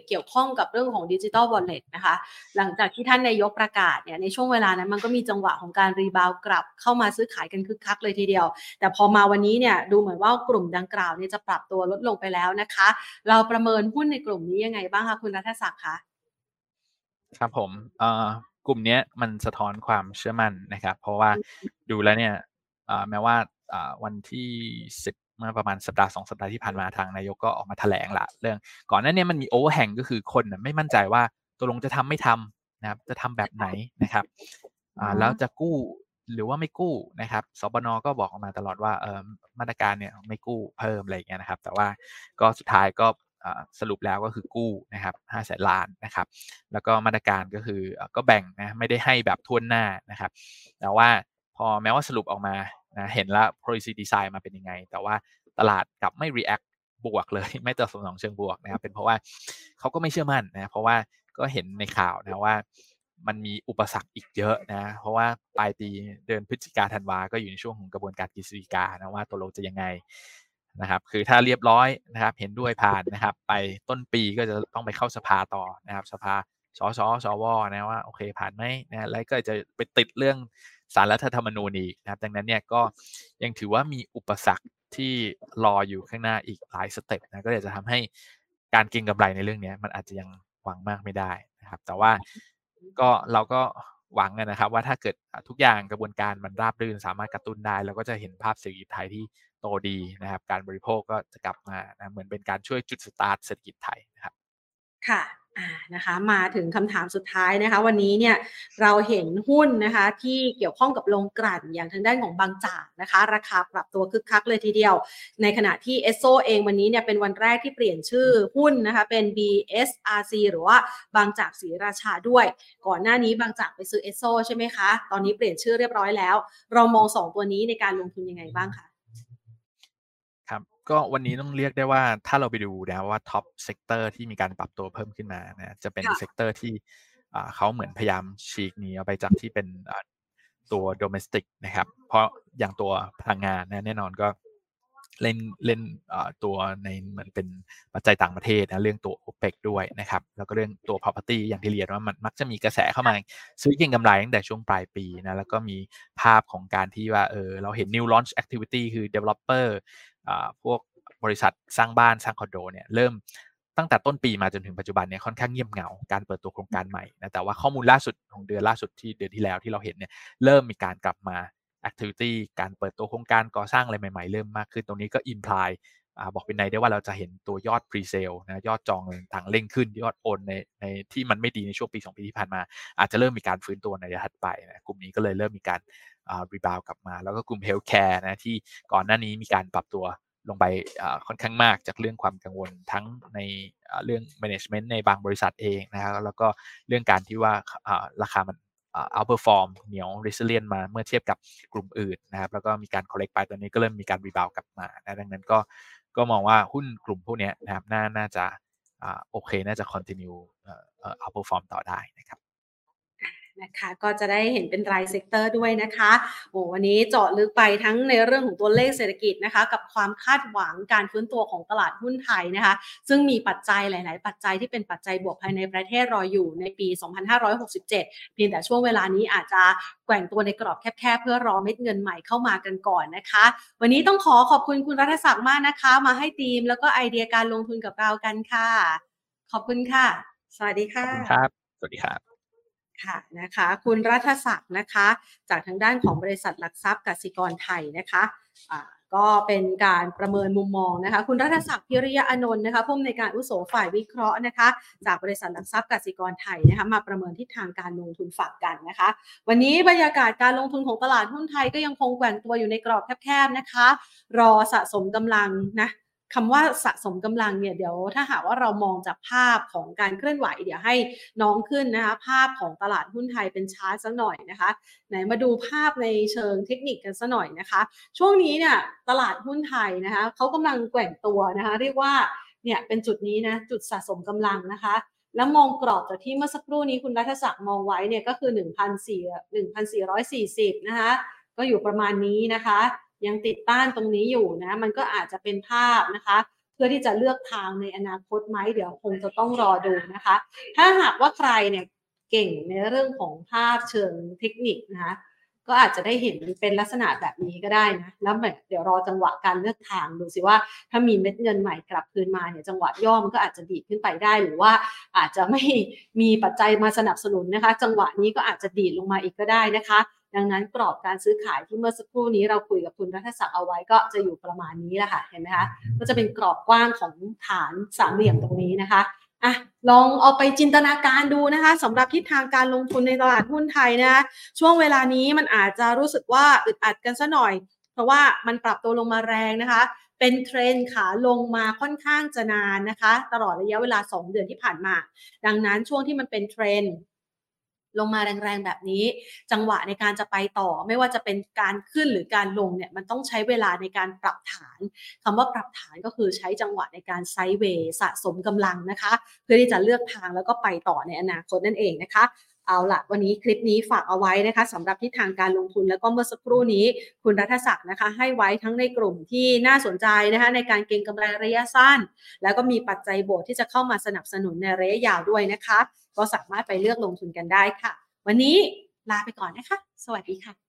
A: เกี่ยวข้องกับเรื่องของดิจิ t a ลวอลเล็ตนะคะ หลังจากที่ท่านนายกประกาศเนี่ยในช่วงเวลานั้นมันก็มีจังหวะของการ rebound กลับเข้ามาซื้อขายกันคึกคักเลยทีเดียว แต่พอมาวันนี้เนี่ยดูเหมือนว่ากลุ่มดังกล่าวเนี่ยจะปรับตัวลดลงไปแล้วนะคะ เราประเมินหุ้นในกลุ่มนี้ยังไงบ้างคะคุณรัฐศักดิ์คะ
B: ครับผมเอ่อกลุ่มนี้มันสะท้อนความเชื่อมั่นนะครับ เพราะว่าดูแล้วเนี่ยแม้ว่าวันที่สิบ เมื่อประมาณสัปดาห์สองสัปดาห์ที่ผ่านมาทางนายกก็ออกมาแถลงละเรื่อง ก่อนหน้านี้มันมีโอเวอร์แฮงก็คือคนไม่มั่นใจว่าตัวลงจะทำไม่ทำนะครับจะทำแบบไหนนะครับอ่าแล้วจะกู้หรือว่าไม่กู้นะครับสบนก็บอกออกมาตลอดว่าเออมาตรการเนี่ยไม่กู้เพิ่มอะไรอย่างเงี้ยนะครับ แต่ว่าก็สุดท้ายก็สรุปแล้วก็คือกู้นะครับห้าแสนล้านนะครับ แล้วก็มาตรการก็คือก็แบ่งนะไม่ได้ให้แบบทวนหน้านะครับ แต่ว่าพอแม้ว่าสรุปออกมา นะเห็นแล้ว policy design มาเป็นยังไง แต่ว่าตลาดกลับไม่ react บวกเลย ไม่ตอบสนองเชิงบวกนะครับเป็นเพราะว่าเขาก็ไม่เชื่อมั่นนะเพราะว่าก็เห็นในข่าวนะว่ามันมีอุปสรรคอีกเยอะนะ เพราะว่าปลายปีเดือนพฤศจิกาธันวา ก็อยู่ในช่วงของกระบวนการกฤษฎีกานะว่าตัวลงจะยังไงนะครับ คือถ้าเรียบร้อยนะครับ เห็นด้วยผ่านนะครับ ไปต้นปีก็จะต้องไปเข้าสภาต่อนะครับ สภาสสสวนะว่าโอเคผ่านไหมนะแล้วก็จะไปติดเรื่อง สารรัฐธรรมนูญอีกนะครับ ดังนั้นเนี่ยก็ยังถือว่ามีอุปสรรคที่รออยู่ข้างหน้าอีกหลายสเต็ปนะก็เลยจะทำให้การเก็งกำไรในเรื่องนี้มันอาจจะยังหวังมากไม่ได้นะครับ แต่ว่าก็เราก็หวังนะครับ ว่าถ้าเกิดทุกอย่างกระบวนการมันราบรื่นสามารถกระตุ้นได้ เราก็จะเห็นภาพเศรษฐกิจไทยที่โตดีนะครับ การบริโภคก็จะกลับมานะเหมือนเป็นการช่วยจุดสตาร์ทเศรษฐกิจไทยนะครับ
A: ค่ะ นะคะมาถึงคำถามสุดท้ายนะคะ วันนี้เนี่ยเราเห็นหุ้นนะคะที่เกี่ยวข้องกับโรงกลั่นอย่างทางด้านของบางจากนะคะ ราคาปรับตัวคึกคักเลยทีเดียว ในขณะที่เอสโซเองวันนี้เนี่ยเป็นวันแรกที่เปลี่ยนชื่อหุ้นนะคะเป็น BSRC หรือว่าบางจากศรีราชาด้วย ก่อนหน้านี้บางจากไปซื้อเอสโซใช่ไหมคะ ตอนนี้เปลี่ยนชื่อเรียบร้อยแล้ว เรามองสองตัวนี้ในการลงทุนยังไงบ้างคะ
B: ก็วันนี้ต้องเรียกได้ว่าถ้าเราไปดูนะว่า top sector ที่มีการปรับตัวเพิ่มขึ้นมานะจะเป็น sector ที่เขาเหมือนพยายามฉีกหนีออกไปจากที่เป็นตัวโดเมสติกนะครับ เพราะอย่างตัวพลังงานนะแน่นอนก็ เล่นเล่นตัวในเหมือนเป็นปัจจัยต่างประเทศนะเรื่องตัว o p e ปด้วยนะครับแล้วก็เรื่องตัว property อย่างที่เรียนว่ามันมักจะมีกระแสเข้ามา ซื้อเก็งกำไรตั้งแต่ช่วงปลายปีนะแล้วก็มีภาพของการที่ว่าเออเราเห็น new launch activity คือ developer พวกบริษัทสร้างบ้านสร้างคอนโดเนี่ยเริ่มตั้งแต่ต้นปีมาจนถึงปัจจุบันเนี่ยค่อนข้างเงียบเหงาการเปิดตัวโครงการใหม่นะแต่ว่าข้อมูลล่าสุดของเดือนล่าสุดที่เดือนที่แล้วที่เราเห็นเนี่ยเริ่มมีการกลับมา activity การเปิดตัวโครงการก่อสร้างอะไรใหม่ๆ เริ่มมากขึ้น ตรงนี้ก็ imply บอกเป็นในได้ว่าเราจะเห็นตัวยอด pre-sale นะยอดจองต่างเร่งขึ้นยอดโอนในในที่มันไม่ดีในช่วงปี2ปีที่ผ่านมา อาจจะเริ่มมีการฟื้นตัวในระยะถัดไปนะกลุ่มนี้ก็เลยเริ่มมีการรีบาวกลับมา แล้วก็กลุ่ม healthcare นะที่ก่อนหน้านี้มีการปรับตัวลงไปค่อนข้างมากจากเรื่องความกังวลทั้งในเรื่อง management ในบางบริษัทเองนะครับแล้วก็เรื่องการที่ว่าราคามัน outperform เหนียว resilient มาเมื่อเทียบกับกลุ่มอื่นนะครับแล้วก็มีการ correct ไปตอนนี้ก็เริ่มมีการ rebound กลับมานะดังนั้นก็ก็มองว่าหุ้นกลุ่มพวกนี้นะครับน่าน่าจะโอเค น่าจะ continue outperform ต่อได้นะครับ
A: นะคะก็จะได้เห็นเป็นราย sector ด้วยนะคะโอ้วันนี้เจาะลึกไปทั้งในเรื่องของตัวเลขเศรษฐกิจนะคะ กับความคาดหวังการฟื้นตัวของตลาดหุ้นไทยนะคะ ซึ่งมีปัจจัยหลาย ๆ ปัจจัยที่เป็นปัจจัยบวกภายในประเทศรออยู่ในปี 2567 เพียงแต่ช่วงเวลานี้อาจจะแกว่งตัวในกรอบแคบ ๆ เพื่อรอเม็ดเงินใหม่เข้ามากันก่อนนะคะ วันนี้ต้องขอขอบคุณคุณรัฐศักดิ์มากนะคะ มาให้ทีมแล้วก็ไอเดียการลงทุนกับเรากันค่ะ ขอบคุณค่ะ สวัสดีค่ะ
B: ครับ สวัสดีครับ
A: ค่ะนะคะคุณรัฐศักดิ์นะคะ จากทางด้านของบริษัทหลักทรัพย์กสิกรไทยนะคะะก็เป็นการประเมินมุมมองนะคะ คุณรัฐศักดิ์พิริยะอนนท์นะคะผู้อำนวยการอุโสฝ่ายวิเคราะห์นะคะ จากบริษัทหลักทรัพย์กสิกรไทยนะคะมาประเมินทิศทางการลงทุนฝากกันนะคะ วันนี้บรรยากาศการลงทุนของตลาดหุ้นไทยก็ยังคงแกว่งตัวอยู่ในกรอบแคบๆนะคะ รอสะสมกำลังนะ คำว่าสะสมกำลังเนี่ยเดี๋ยวถ้าหากว่าเรามองจากภาพของการเคลื่อนไหว เดี๋ยวให้น้องขึ้นนะคะภาพของตลาดหุ้นไทยเป็นชาร์ตสักหน่อยนะคะไหนมาดูภาพในเชิงเทคนิคกันสักหน่อยนะคะ ช่วงนี้เนี่ยตลาดหุ้นไทยนะคะเขากำลังแกว่งตัวนะคะ เรียกว่าเนี่ยเป็นจุดนี้นะจุดสะสมกำลังนะคะแล้วมองกรอบจากที่เมื่อสักครู่นี้คุณรัฐศักดิ์มองไว้เนี่ยก็คือ 1,440 นะคะ ก็อยู่ประมาณนี้นะคะ ยังติดต้านตรงนี้อยู่นะมันก็อาจจะเป็นภาพนะคะ เพื่อที่จะเลือกทางในอนาคตไหมเดี๋ยวคงจะต้องรอดูนะคะ ถ้าหากว่าใครเนี่ยเก่งในเรื่องของภาพเชิงเทคนิคนะคะก็อาจจะได้เห็นเป็นลักษณะแบบนี้ก็ได้นะ แล้วแบบเดี๋ยวรอจังหวะการเลือกทางดูสิว่า ถ้ามีเม็ดเงินใหม่กลับคืนมาเนี่ยจังหวะย่อมันก็อาจจะดีดขึ้นไปได้ หรือว่าอาจจะไม่มีปัจจัยมาสนับสนุนนะคะ จังหวะนี้ก็อาจจะดีดลงมาอีกก็ได้นะคะ ดังนั้นกรอบการซื้อขายที่เมื่อสักครู่นี้เราคุยกับคุณรัฐศักดิ์เอาไว้ก็จะอยู่ประมาณนี้แหละค่ะเห็นไหมคะก็จะเป็นกรอบกว้างของฐานสามเหลี่ยมตรงนี้นะคะอะลองเอาไปจินตนาการดูนะคะสำหรับทิศทางการลงทุนในตลาดหุ้นไทยนะช่วงเวลานี้มันอาจจะรู้สึกว่าอึดอัดกันซะหน่อย เพราะว่ามันปรับตัวลงมาแรงนะคะ เป็นเทรนขาลงมาค่อนข้างจะนานนะคะ ตลอดระยะเวลา 2 เดือนที่ผ่านมา ดังนั้นช่วงที่มันเป็นเทรน ลงมาแรงๆแบบนี้ จังหวะในการจะไปต่อ ไม่ว่าจะเป็นการขึ้นหรือการลงเนี่ยมันต้องใช้เวลาในการปรับฐานคำว่าปรับฐานก็คือใช้จังหวะในการไซด์เวย์สะสมกำลังนะคะ เพื่อที่จะเลือกทางแล้วก็ไปต่อในอนาคตนั่นเองนะคะ เอาละวันนี้คลิปนี้ฝากเอาไว้นะคะสำหรับทิศทางการลงทุนแล้วก็เมื่อสักครู่นี้ คุณรัฐศักดิ์นะคะ ให้ไว้ทั้งในกลุ่มที่น่าสนใจนะคะในการเก็งกำไรระยะสั้น แล้วก็มีปัจจัยบวกที่จะเข้ามาสนับสนุนในระยะยาวด้วยนะคะ ก็สามารถไปเลือกลงทุนกันได้ค่ะ วันนี้ลาไปก่อนนะคะ สวัสดีค่ะ